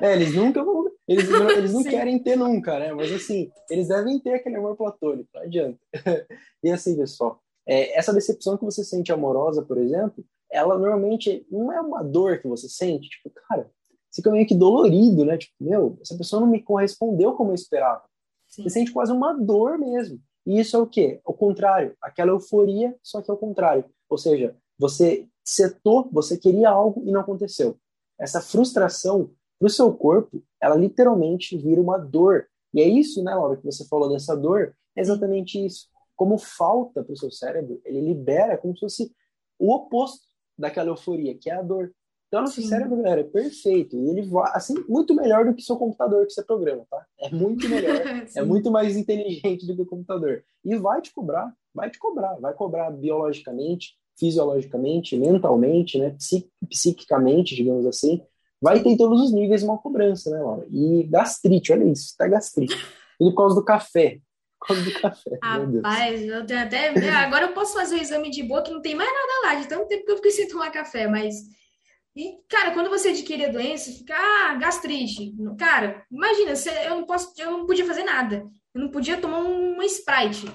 Speaker 3: é, eles nunca vão. Eles, não, eles não querem ter nunca, né? Mas assim, eles devem ter aquele amor platônico, não adianta. e assim, pessoal, é, essa decepção que você sente amorosa, por exemplo, ela normalmente não é uma dor que você sente, tipo, cara, fica meio que dolorido, né? Tipo, meu, essa pessoa não me correspondeu como eu esperava. Sim. Você sente quase uma dor mesmo. E isso é o quê? O contrário, aquela euforia, só que é o contrário. Ou seja, você setou, você queria algo e não aconteceu. Essa frustração para o seu corpo, ela literalmente vira uma dor. E é isso, né, Laura, que você falou dessa dor, é exatamente isso como falta para o seu cérebro, ele libera como se fosse o oposto daquela euforia, que é a dor. Então, nosso Sim. cérebro, galera, é perfeito. E ele vai, assim, muito melhor do que seu computador que você programa, tá? É muito melhor. é muito mais inteligente do que o computador. E vai te cobrar, vai te cobrar. Vai cobrar biologicamente, fisiologicamente, mentalmente, né? psiquicamente, digamos assim. Vai ter em todos os níveis uma cobrança, né, Laura? E gastrite, olha isso, tá gastrite. Por causa do café causa do café.
Speaker 1: Rapaz, eu tenho até. Né, agora eu posso fazer o exame de boa, que não tem mais nada lá, de tanto tempo que eu fiquei sem tomar café, mas. E, cara, quando você adquire a doença, fica, ah, gastrite. Cara, imagina, eu não posso, eu não podia fazer nada. Eu não podia tomar uma Sprite.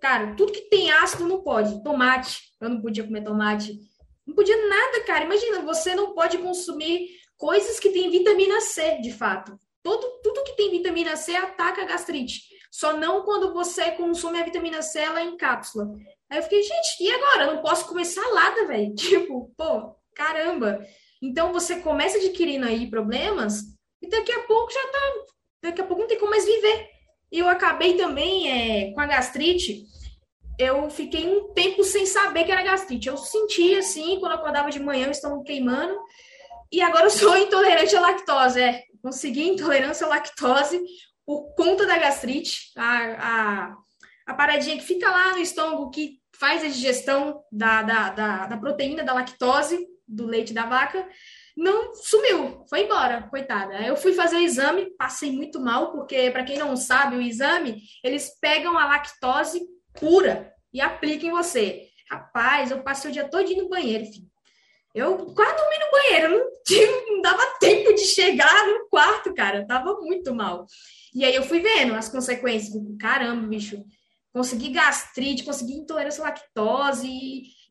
Speaker 1: Cara, tudo que tem ácido não pode. Tomate, eu não podia comer tomate. Não podia nada, cara. Imagina, você não pode consumir coisas que têm vitamina C, de fato. Todo, tudo que tem vitamina C ataca a gastrite. Só não quando você consome a vitamina C ela em cápsula. Aí eu fiquei, gente, e agora? Eu não posso comer salada, velho. Tipo, pô, caramba. Então você começa adquirindo aí problemas e daqui a pouco já tá. Daqui a pouco não tem como mais viver. E eu acabei também é, com a gastrite. Eu fiquei um tempo sem saber que era gastrite. Eu sentia assim, quando acordava de manhã, o estômago queimando. E agora eu sou intolerante à lactose. É, consegui intolerância à lactose por conta da gastrite, a, a, a paradinha que fica lá no estômago que faz a digestão da, da, da, da proteína da lactose do leite da vaca, não sumiu, foi embora, coitada. Eu fui fazer o exame, passei muito mal, porque, para quem não sabe, o exame, eles pegam a lactose pura e aplicam em você. Rapaz, eu passei o dia todo no banheiro, filho. Eu quase dormi no banheiro, não, tinha, não dava tempo de chegar no quarto, cara, eu tava muito mal. E aí eu fui vendo as consequências. Caramba, bicho, consegui gastrite, consegui intolerância à lactose,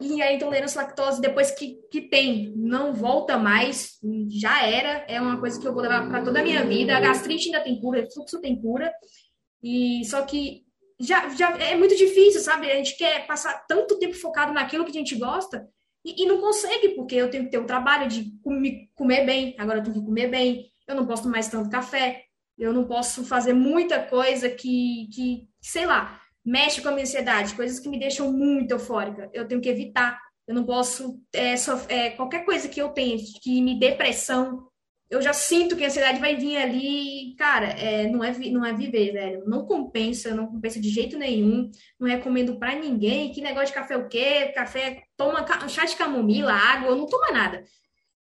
Speaker 1: e, a intolerância à lactose, depois que, que tem, não volta mais, já era, é uma coisa que eu vou levar para toda a minha vida. A gastrite ainda tem cura, refluxo tem cura, e só que já, já é muito difícil, sabe? A gente quer passar tanto tempo focado naquilo que a gente gosta e, e não consegue, porque eu tenho que ter o trabalho de comer bem, agora eu tenho que comer bem, eu não posso mais tanto café, eu não posso fazer muita coisa que, que sei lá, mexe com a minha ansiedade, coisas que me deixam muito eufórica. Eu tenho que evitar. Eu não posso. É, é, qualquer coisa que eu tenha que me dê pressão, eu já sinto que a ansiedade vai vir ali. Cara, é, não, é, não é viver, velho. Não compensa, não compensa de jeito nenhum. Não recomendo para ninguém. Que negócio de café o quê? Café, toma chá de camomila, água, não toma nada.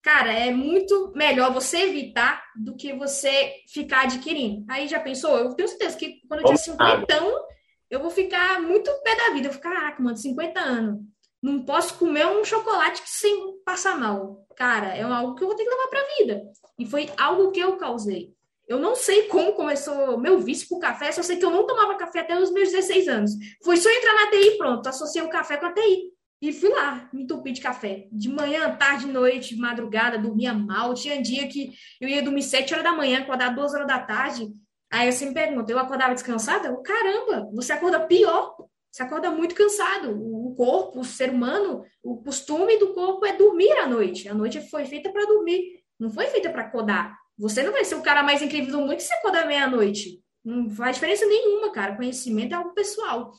Speaker 1: Cara, é muito melhor você evitar do que você ficar adquirindo. Aí já pensou? Eu tenho certeza que quando eu tiver 50, então, eu vou ficar muito pé da vida. Eu vou ficar, caraca, mano, 50 anos. Não posso comer um chocolate sem passar mal. Cara, é algo que eu vou ter que levar pra vida. E foi algo que eu causei. Eu não sei como começou meu vício por café, só sei que eu não tomava café até os meus 16 anos. Foi só entrar na TI pronto, associei o café com a TI. E fui lá, me entupi de café. De manhã, tarde, noite, madrugada, dormia mal. Tinha dia que eu ia dormir sete horas da manhã, acordar duas horas da tarde. Aí você me pergunta, eu acordava descansada? Eu, Caramba, você acorda pior. Você acorda muito cansado. O corpo, o ser humano, o costume do corpo é dormir à noite. A noite foi feita para dormir, não foi feita para acordar. Você não vai ser o cara mais incrível do mundo se acordar meia-noite. Não faz diferença nenhuma, cara. Conhecimento é algo pessoal.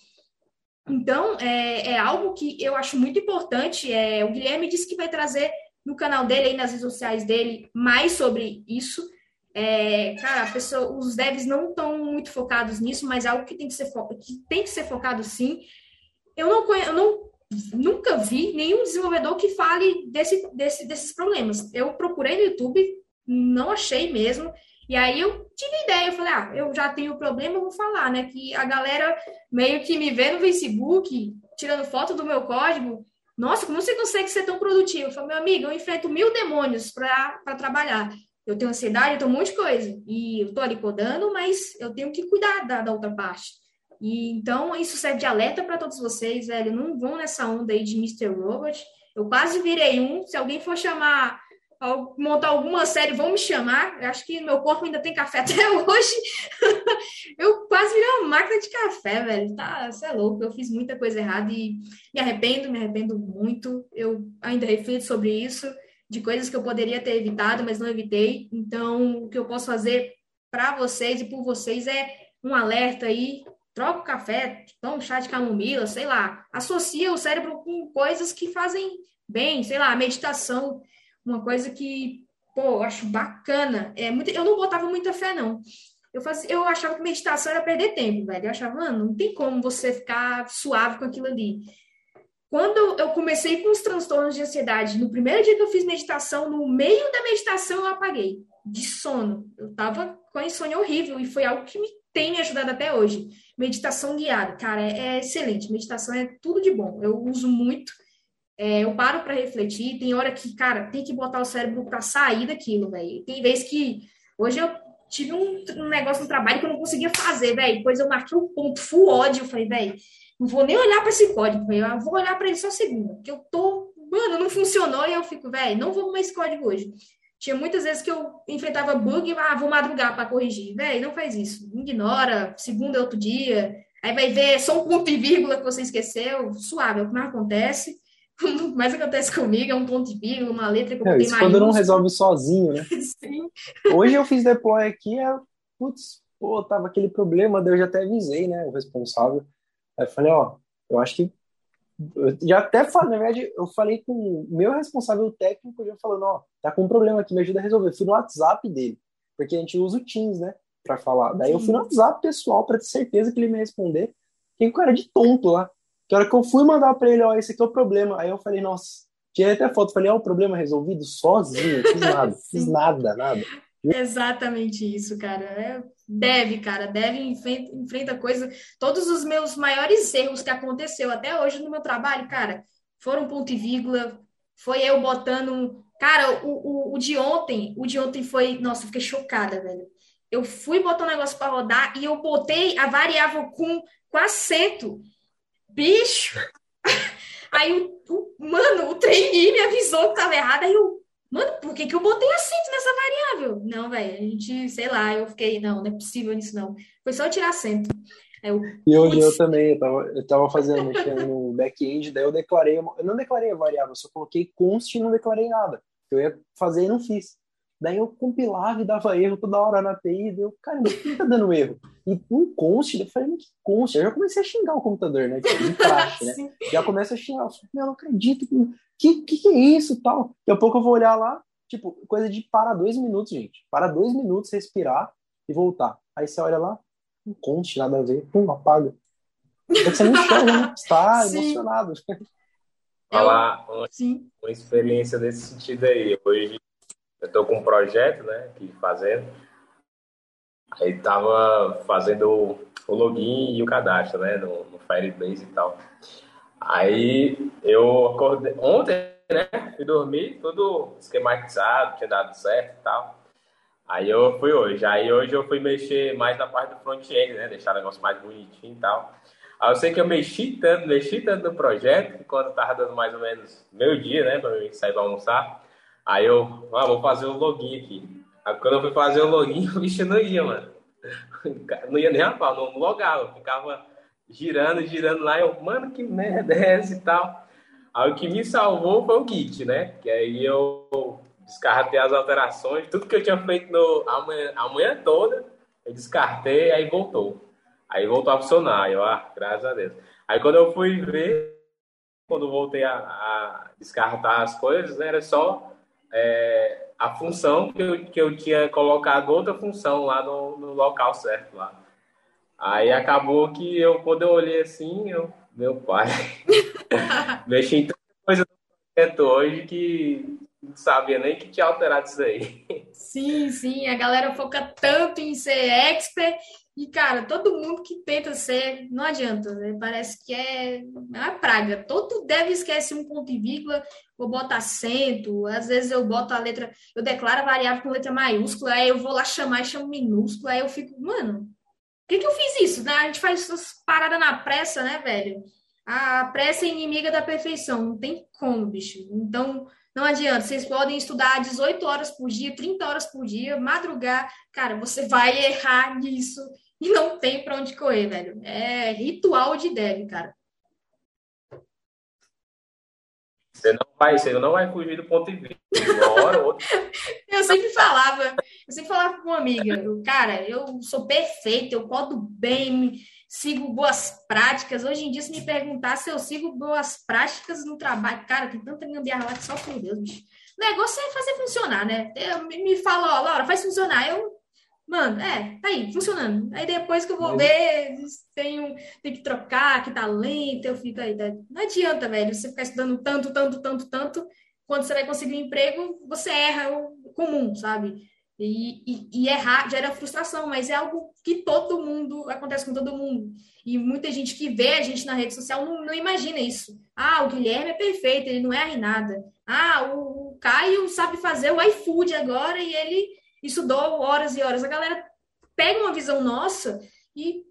Speaker 1: Então, é, é algo que eu acho muito importante. É, o Guilherme disse que vai trazer no canal dele, aí nas redes sociais dele, mais sobre isso. É, cara, pessoa, os devs não estão muito focados nisso, mas é algo que tem que ser, que tem que ser focado sim. Eu não, eu não nunca vi nenhum desenvolvedor que fale desse, desse, desses problemas. Eu procurei no YouTube, não achei mesmo. E aí eu tive ideia, eu falei, ah, eu já tenho problema, eu vou falar, né? Que a galera meio que me vê no Facebook, tirando foto do meu código. Nossa, como você consegue ser tão produtivo? Eu falei, meu amigo, eu enfrento mil demônios para trabalhar. Eu tenho ansiedade, eu tenho um monte de coisa. E eu tô ali codando, mas eu tenho que cuidar da, da outra parte. E então isso serve de alerta para todos vocês, velho. Não vão nessa onda aí de Mr. Robot. Eu quase virei um. Se alguém for chamar montar alguma série, vão me chamar. Eu acho que meu corpo ainda tem café até hoje. eu quase virei uma máquina de café, velho. Tá, você é louco. Eu fiz muita coisa errada e me arrependo, me arrependo muito. Eu ainda reflito sobre isso, de coisas que eu poderia ter evitado, mas não evitei. Então, o que eu posso fazer para vocês e por vocês é um alerta aí. Troca o café, toma um chá de camomila, sei lá. Associa o cérebro com coisas que fazem bem, sei lá, meditação uma coisa que, pô, eu acho bacana. É muito, eu não botava muita fé, não. Eu, fazia, eu achava que meditação era perder tempo, velho. Eu achava, mano, não tem como você ficar suave com aquilo ali. Quando eu comecei com os transtornos de ansiedade, no primeiro dia que eu fiz meditação, no meio da meditação eu apaguei, de sono. Eu tava com insônia horrível e foi algo que me tem me ajudado até hoje. Meditação guiada, cara, é, é excelente. Meditação é tudo de bom. Eu uso muito é, eu paro para refletir, tem hora que, cara, tem que botar o cérebro para sair daquilo, velho. Tem vezes que. Hoje eu tive um, um, negócio no trabalho que eu não conseguia fazer, velho. Depois eu marquei um ponto full ódio. Eu falei, velho, não vou nem olhar para esse código, eu vou olhar para ele só segunda, porque eu tô. Mano, não funcionou e eu fico, velho, não vou arrumar esse código hoje. Tinha muitas vezes que eu enfrentava bug e ah, vou madrugar para corrigir. Velho, não faz isso. Ignora, segunda é outro dia. Aí vai ver só um ponto e vírgula que você esqueceu. Suave, é o que mais acontece. o mais acontece comigo é um ponto de vírgula, uma letra que eu é,
Speaker 3: isso quando não resolve sozinho, né? Sim. Hoje eu fiz deploy aqui, é, putz, pô, tava aquele problema, daí eu já até avisei, né, o responsável. Aí eu falei, ó, eu acho que já até falei, na verdade, eu falei com o meu responsável técnico, já falando, ó, tá com um problema aqui, me ajuda a resolver. Eu fui no WhatsApp dele, porque a gente usa o Teams, né, para falar. Daí eu fui no WhatsApp pessoal para ter certeza que ele me responder. Fiquei com cara de tonto lá. Que hora que eu fui mandar para ele, ó, esse aqui é o problema. Aí eu falei, nossa, tirei até foto, falei, ó, o problema resolvido sozinho, fiz nada, fiz nada, nada.
Speaker 1: Exatamente isso, cara. É, deve, cara, deve enfrenta, enfrenta coisa. Todos os meus maiores erros que aconteceu até hoje no meu trabalho, cara, foram ponto e vírgula. Foi eu botando. Cara, o, o, o de ontem, o de ontem foi. Nossa, eu fiquei chocada, velho. eu fui botar um negócio para rodar e eu botei a variável com, com acento. Bicho! Aí, o, o, mano, o trainee me avisou que tava errado. Aí eu, mano, por que, que eu botei acento nessa variável? Não, velho, a gente, sei lá, eu fiquei, não, não é possível isso, não. Foi só tirar acento.
Speaker 3: Eu, e hoje eu também, eu tava, eu tava fazendo, no back-end, daí eu declarei, eu não declarei a variável, só coloquei const e não declarei nada. Eu ia fazer e não fiz. Daí eu compilava e dava erro toda hora na API, deu, cara, mas por que tá dando erro? E um const, eu falei, mas que const? Eu já comecei a xingar o computador, né? De praxe, né? Já começa a xingar, eu falei, meu, não acredito, que, que que é isso tal? Daqui a pouco eu vou olhar lá, tipo, coisa de parar dois minutos, gente. Para dois minutos, respirar e voltar. Aí você olha lá, um const, nada a ver, pum, apaga. É você não chama, né? Está emocionado.
Speaker 2: Falar uma, uma experiência nesse sentido aí. Hoje eu estou com um projeto, né, aqui fazendo. Aí tava fazendo o login e o cadastro, né, no, no Firebase e tal. Aí eu acordei ontem, né, fui dormir, tudo esquematizado, tinha dado certo e tal. Aí eu fui hoje. Aí hoje eu fui mexer mais na parte do front-end, né, deixar o negócio mais bonitinho e tal. Aí eu sei que eu mexi tanto, mexi tanto no projeto, que quando tava dando mais ou menos meio dia, né, mim sair para almoçar, Aí eu, ah, vou fazer o um login aqui. Aí quando eu fui fazer o login, o bicho não ia, mano. Não ia nem a pau, não logava. Ficava girando, girando lá. Eu, mano, que merda é essa e tal. Aí o que me salvou foi o Git, né? Que aí eu descartei as alterações, tudo que eu tinha feito no, a, manhã, a manhã toda, eu descartei, aí voltou. Aí voltou a funcionar. Eu, ah, graças a Deus. Aí quando eu fui ver, quando voltei a, a descartar as coisas, né, era só é, a função que eu, que eu tinha colocado outra função lá no, no local certo lá. Aí acabou que eu, quando eu olhei assim, eu, meu pai, mexi em tanta coisa do projeto hoje que não sabia nem que tinha alterado isso aí.
Speaker 1: Sim, sim, a galera foca tanto em ser expert e, cara, todo mundo que tenta ser, não adianta, né? Parece que é uma praga. Todo deve esquece um ponto e vírgula, ou bota acento, às vezes eu boto a letra, eu declaro a variável com letra maiúscula, aí eu vou lá chamar e chamo minúscula, aí eu fico, mano, por que, que eu fiz isso? Né? A gente faz essas paradas na pressa, né, velho? A pressa é inimiga da perfeição, não tem como, bicho. Então, não adianta, vocês podem estudar 18 horas por dia, 30 horas por dia, madrugar, cara, você vai errar nisso e não tem para onde correr, velho. É ritual de dev, cara.
Speaker 2: Você não vai, você não vai fugir do ponto de vista. Uma hora ou outra.
Speaker 1: eu sempre falava, eu sempre falava com uma amiga, cara, eu sou perfeito, eu codo bem, sigo boas práticas. Hoje em dia, se me perguntar se eu sigo boas práticas no trabalho, cara, tem tanta gambiarra lá que só por Deus, bicho. O negócio é fazer funcionar, né? Eu, me fala, ó, Laura, faz funcionar. Eu Mano, é, tá aí, funcionando. Aí depois que eu vou Mas... ver, tenho, tem que trocar, que tá lento, eu fico aí. Tá? Não adianta, velho, você ficar estudando tanto, tanto, tanto, tanto. Quando você vai conseguir um emprego, você erra o comum, sabe? E, e, e, errar gera frustração, mas é algo que todo mundo, acontece com todo mundo. E muita gente que vê a gente na rede social não, não imagina isso. Ah, o Guilherme é perfeito, ele não erra em nada. Ah, o, o Caio sabe fazer o iFood agora e ele estudou horas e horas. A galera pega uma visão nossa e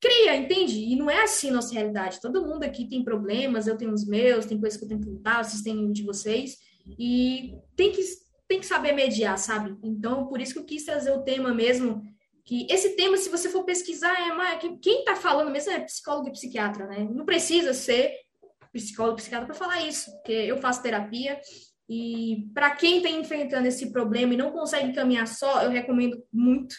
Speaker 1: cria, entende? E não é assim nossa realidade. Todo mundo aqui tem problemas, eu tenho os meus, tem coisas que eu tenho que lutar, vocês têm de vocês. E tem que, tem que saber mediar, sabe? Então, por isso que eu quis trazer o tema mesmo. Que esse tema, se você for pesquisar, é mais, quem está falando mesmo é psicólogo e psiquiatra, né? Não precisa ser psicólogo e psiquiatra para falar isso, porque eu faço terapia e para quem está enfrentando esse problema e não consegue caminhar só, eu recomendo muito.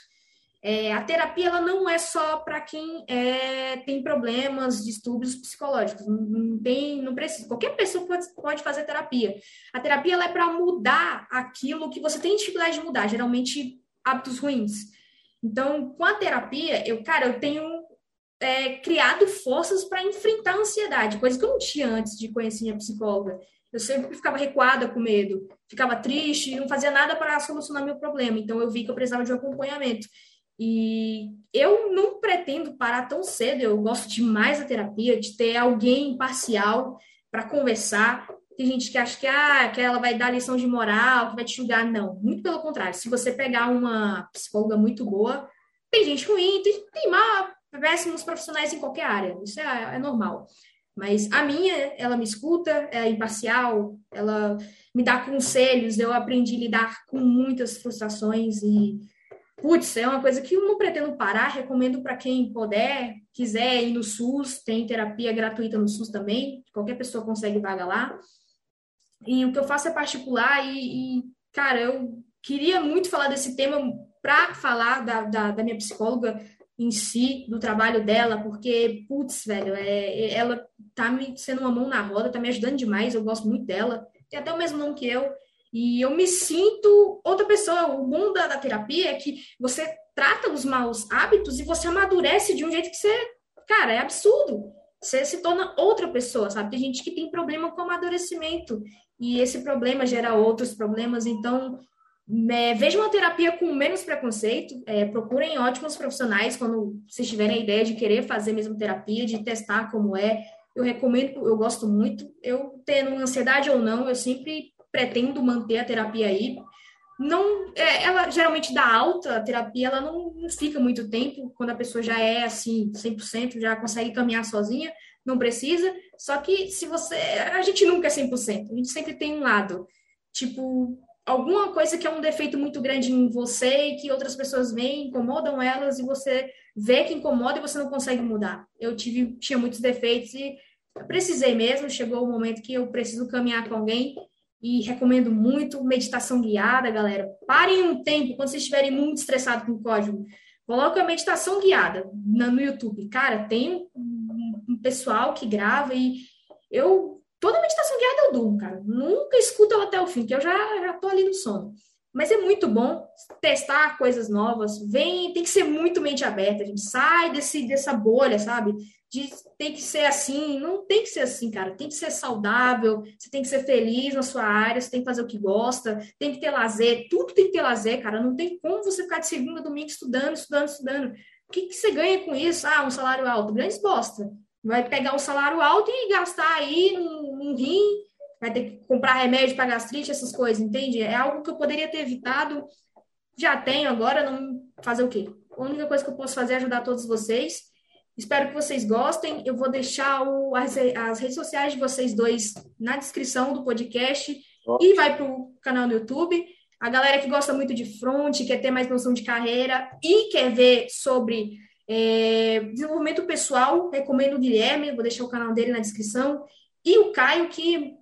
Speaker 1: É, a terapia ela não é só para quem é, tem problemas, distúrbios psicológicos. Não, tem, não precisa. Qualquer pessoa pode, pode fazer terapia. A terapia ela é para mudar aquilo que você tem dificuldade de mudar, geralmente hábitos ruins. Então, com a terapia, eu, cara, eu tenho é, criado forças para enfrentar a ansiedade, coisa que eu não tinha antes de conhecer minha psicóloga. Eu sempre ficava recuada com medo, ficava triste não fazia nada para solucionar meu problema. Então eu vi que eu precisava de um acompanhamento. E eu não pretendo parar tão cedo, eu gosto demais da terapia, de ter alguém imparcial para conversar. Tem gente que acha que, ah, que ela vai dar lição de moral, que vai te julgar. Não, muito pelo contrário. Se você pegar uma psicóloga muito boa, tem gente ruim, tem, tem má, péssimos profissionais em qualquer área. Isso é, é normal. Mas a minha, ela me escuta, é imparcial, ela me dá conselhos, eu aprendi a lidar com muitas frustrações e, putz, é uma coisa que eu não pretendo parar, recomendo para quem puder, quiser ir no SUS, tem terapia gratuita no SUS também, qualquer pessoa consegue vaga lá. E o que eu faço é particular e, e cara, eu queria muito falar desse tema para falar da, da, da minha psicóloga, em si, do trabalho dela, porque, putz, velho, é, ela tá me sendo uma mão na roda, tá me ajudando demais, eu gosto muito dela, tem até o mesmo nome que eu, e eu me sinto outra pessoa. O bom da, da terapia é que você trata os maus hábitos e você amadurece de um jeito que você, cara, é absurdo. Você se torna outra pessoa, sabe? Tem gente que tem problema com amadurecimento, e esse problema gera outros problemas, então é, veja uma terapia com menos preconceito, é, procurem ótimos profissionais quando vocês tiverem a ideia de querer fazer mesmo terapia, de testar como é. Eu recomendo, eu gosto muito. Eu tendo ansiedade ou não, eu sempre pretendo manter a terapia aí. Não, é, ela geralmente dá alta, a terapia ela não, fica muito tempo, quando a pessoa já é assim, 100%, já consegue caminhar sozinha, não precisa. Só que se você. A gente nunca é 100%, a gente sempre tem um lado. Tipo, alguma coisa que é um defeito muito grande em você e que outras pessoas veem, incomodam elas e você vê que incomoda e você não consegue mudar. Eu tive tinha muitos defeitos e precisei mesmo, chegou o momento que eu preciso caminhar com alguém e recomendo muito meditação guiada, galera. Parem um tempo quando vocês estiverem muito estressados com o código. Coloca a meditação guiada no YouTube. Cara, tem um pessoal que grava e eu Toda meditação guiada eu durmo, cara. Nunca escuto ela até o fim, que eu já, já tô ali no sono. Mas é muito bom testar coisas novas. Vem, tem que ser muito mente aberta. A gente sai desse, dessa bolha, sabe? De tem que ser assim. Não tem que ser assim, cara. Tem que ser saudável. Você tem que ser feliz na sua área. Você tem que fazer o que gosta. Tem que ter lazer. Tudo tem que ter lazer, cara. Não tem como você ficar de segunda a domingo estudando, estudando, estudando. O que, que você ganha com isso? Ah, um salário alto. Grande bosta vai pegar um salário alto e gastar aí num, num rim, vai ter que comprar remédio para gastrite, essas coisas, entende? É algo que eu poderia ter evitado, já tenho agora, não fazer o quê? A única coisa que eu posso fazer é ajudar todos vocês. Espero que vocês gostem. Eu vou deixar o, as, as, redes sociais de vocês dois na descrição do podcast e vai para o canal do YouTube. A galera que gosta muito de front, quer ter mais noção de carreira e quer ver sobre é, desenvolvimento pessoal, recomendo o Guilherme, vou deixar o canal dele na descrição. E o Caio, que,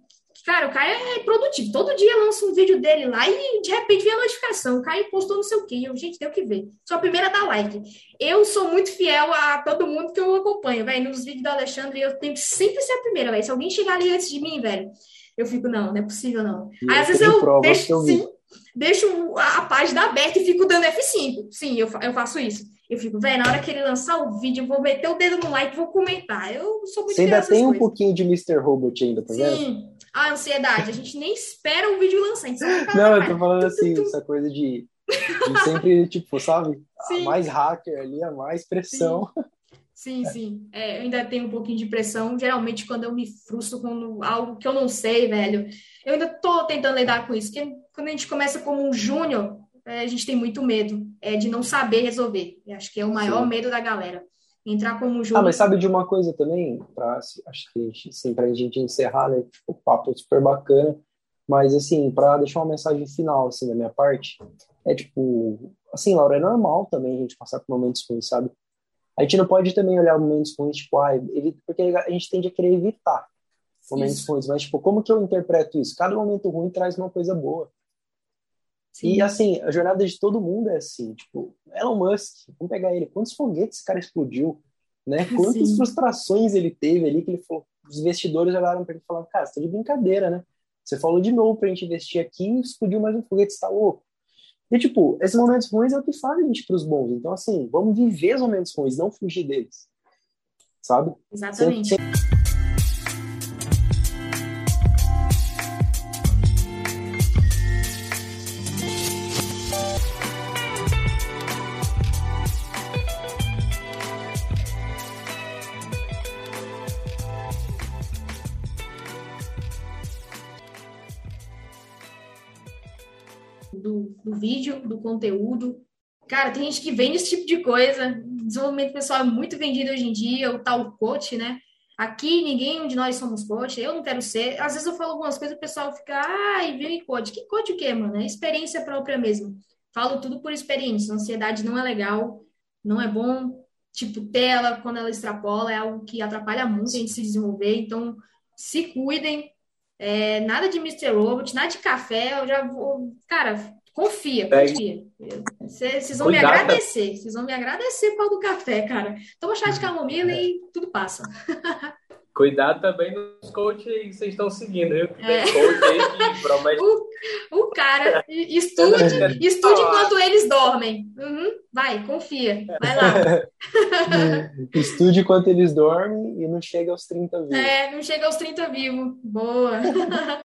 Speaker 1: cara, o Caio é produtivo. Todo dia lança um vídeo dele lá e de repente vem a notificação. O Caio postou não sei o quê. Eu, gente, tem que ver. Sou a primeira a dar like. Eu sou muito fiel a todo mundo que eu acompanho, velho. Nos vídeos do Alexandre, eu tenho que sempre ser a primeira, velho. Se alguém chegar ali antes de mim, velho, eu fico, não, não é possível, não. Aí, às vezes eu deixo, sim, deixo a página aberta e fico dando F5. Sim, eu, eu faço isso. Eu fico, velho, na hora que ele lançar o vídeo, eu vou meter o dedo no like e vou comentar. Eu sou muito
Speaker 3: Você ainda tem um pouquinho de Mr. Robot ainda, tá vendo?
Speaker 1: Sim, a ansiedade. A gente nem espera o vídeo lançar.
Speaker 3: Não, eu tô falando assim, essa coisa de, de sempre, tipo, sabe? Sim. A mais hacker ali, a mais pressão.
Speaker 1: Sim, sim. sim. É, eu ainda tenho um pouquinho de pressão. Geralmente, quando eu me frustro com algo que eu não sei, velho, eu ainda tô tentando lidar com isso. Porque quando a gente começa como um júnior, é, a gente tem muito medo é, de não saber resolver. Eu acho que é o maior Sim. medo da galera. Entrar como jogo.
Speaker 3: Ah, mas sabe de uma coisa também? Pra, acho que assim, pra gente encerrar, né? O papo é super bacana. Mas, assim, para deixar uma mensagem final, assim, da minha parte, é tipo, assim, Laura, é normal também a gente passar por momentos ruins, sabe? A gente não pode também olhar momentos ruins, tipo, ah, porque a gente tende a querer evitar momentos isso. ruins, mas, tipo, como que eu interpreto isso? Cada momento ruim traz uma coisa boa. Sim. E assim, a jornada de todo mundo é assim, tipo, Elon Musk, vamos pegar ele, quantos foguetes esse cara explodiu, né? Quantas Sim. frustrações ele teve ali que ele falou, os investidores olharam para ele e falaram, cara, você tá de brincadeira, né? Você falou de novo pra gente investir aqui e explodiu mais um foguete, você tá louco. E, tipo, esses momentos ruins é o que faz a gente pros bons. Então, assim, vamos viver os momentos ruins, não fugir deles. Sabe?
Speaker 1: Exatamente. Sempre, sempre... vídeo, do conteúdo. Cara, tem gente que vende esse tipo de coisa. Desenvolvimento pessoal é muito vendido hoje em dia, o tal coach, né? Aqui ninguém de nós somos coach, eu não quero ser. Às vezes eu falo algumas coisas, o pessoal fica, ai, viu em coach. Que coach o quê, mano? É experiência própria mesmo. Falo tudo por experiência. Ansiedade não é legal, não é bom. Tipo, tela, quando ela extrapola, é algo que atrapalha muito a gente se desenvolver. Então, se cuidem. É, nada de Mr. Robot, nada de café. Eu já vou. Cara, confia, confia. Vocês vão Cuidado. me agradecer. Vocês vão me agradecer por do café, cara. Toma chá de camomila é. e tudo passa.
Speaker 2: Cuidado também nos coaches que vocês estão seguindo, viu? Tem é. coach aí que promete.
Speaker 1: O, o cara, estude, estude enquanto eles dormem. Uhum, vai, confia. Vai lá.
Speaker 3: estude enquanto eles dormem e não chega aos 30 vivos.
Speaker 1: É, não chega aos 30 vivos. Boa.